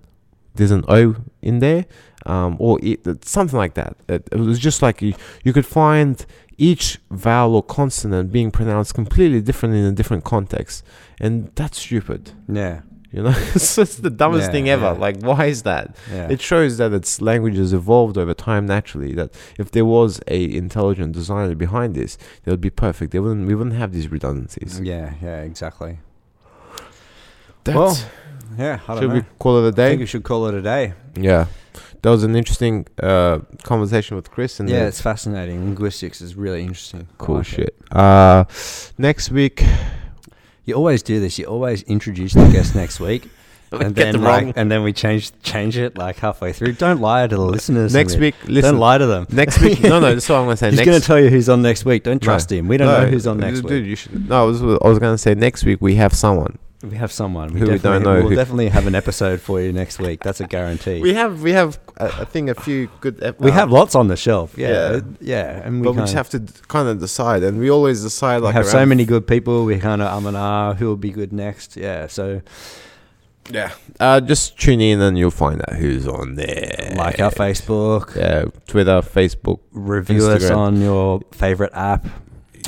there's an O in there, um, or it, something like that. It, it was just like you, you could find each vowel or consonant being pronounced completely different in a different context, and that's stupid. Yeah. You know, *laughs* it's the dumbest Yeah, thing ever. yeah. Like, why is that? Yeah. It shows that its language has evolved over time naturally. That if there was a intelligent designer behind this, they would be perfect. They wouldn't. We wouldn't have these redundancies. Mm, yeah. Yeah. Exactly. That's, Well, Yeah. I should know. we call it a I day? think we should call it a day. Yeah, that was an interesting uh, conversation with Chris. And yeah, it's fascinating. Linguistics is really interesting. Cool like shit. Uh, next week, You always do this. You always introduce the guest next week, *laughs* and Get then them like, wrong. and then we change change it like halfway through. Don't lie to the listeners. next week, listen. don't lie to them. Next week, no, no. That's what I'm gonna say. *laughs* He's next, going to tell you who's on next week. Don't No. trust him. We don't No, know who's on next dude, week. you should. No, I was, I was gonna say next week we have someone. We have someone. we who we don't know. We'll who- definitely have an episode for you next week. That's a guarantee. We have, we have, uh, I think a few good. ep- We uh, have lots on the shelf. Yeah, Yeah. yeah, yeah and we, but we just have to kind of decide, and we always decide Like we like have so many good people. We kind of um and ah who will be good next. Yeah, so Yeah. Uh, just tune in and you'll find out who's on there. like our Facebook, Yeah, Twitter, Facebook. review us on your favorite app.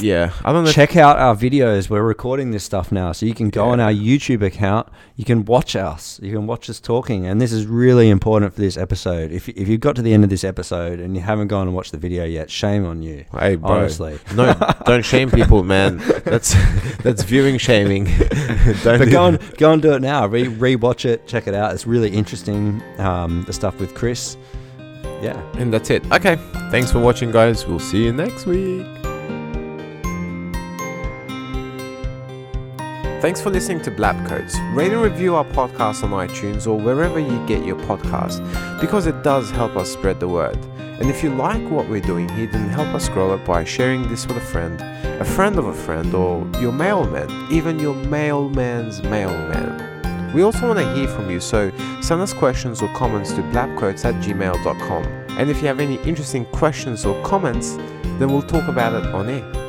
Yeah, I don't know. Check out our videos. We're recording this stuff now, so you can go Yeah. on our YouTube account. You can watch us. You can watch us talking, and this is really important for this episode. If if you've got to the end of this episode and you haven't gone and watched the video yet, shame on you. Hey, bro. Honestly. no, don't shame people, man. That's that's viewing shaming. don't *laughs* but go and that. go and do it now. Re rewatch it, check it out. It's really interesting. Um, the stuff with Chris. Yeah. And that's it. Okay. Thanks for watching, guys. We'll see you next week. Thanks for listening to Blab Codes. Rate and review our podcast on iTunes or wherever you get your podcast because it does help us spread the word. And if you like what we're doing here, then help us grow it by sharing this with a friend, a friend of a friend, or your mailman, even your mailman's mailman. We also want to hear from you, so send us questions or comments to blabquotes at gmail.com. And if you have any interesting questions or comments, then we'll talk about it on air.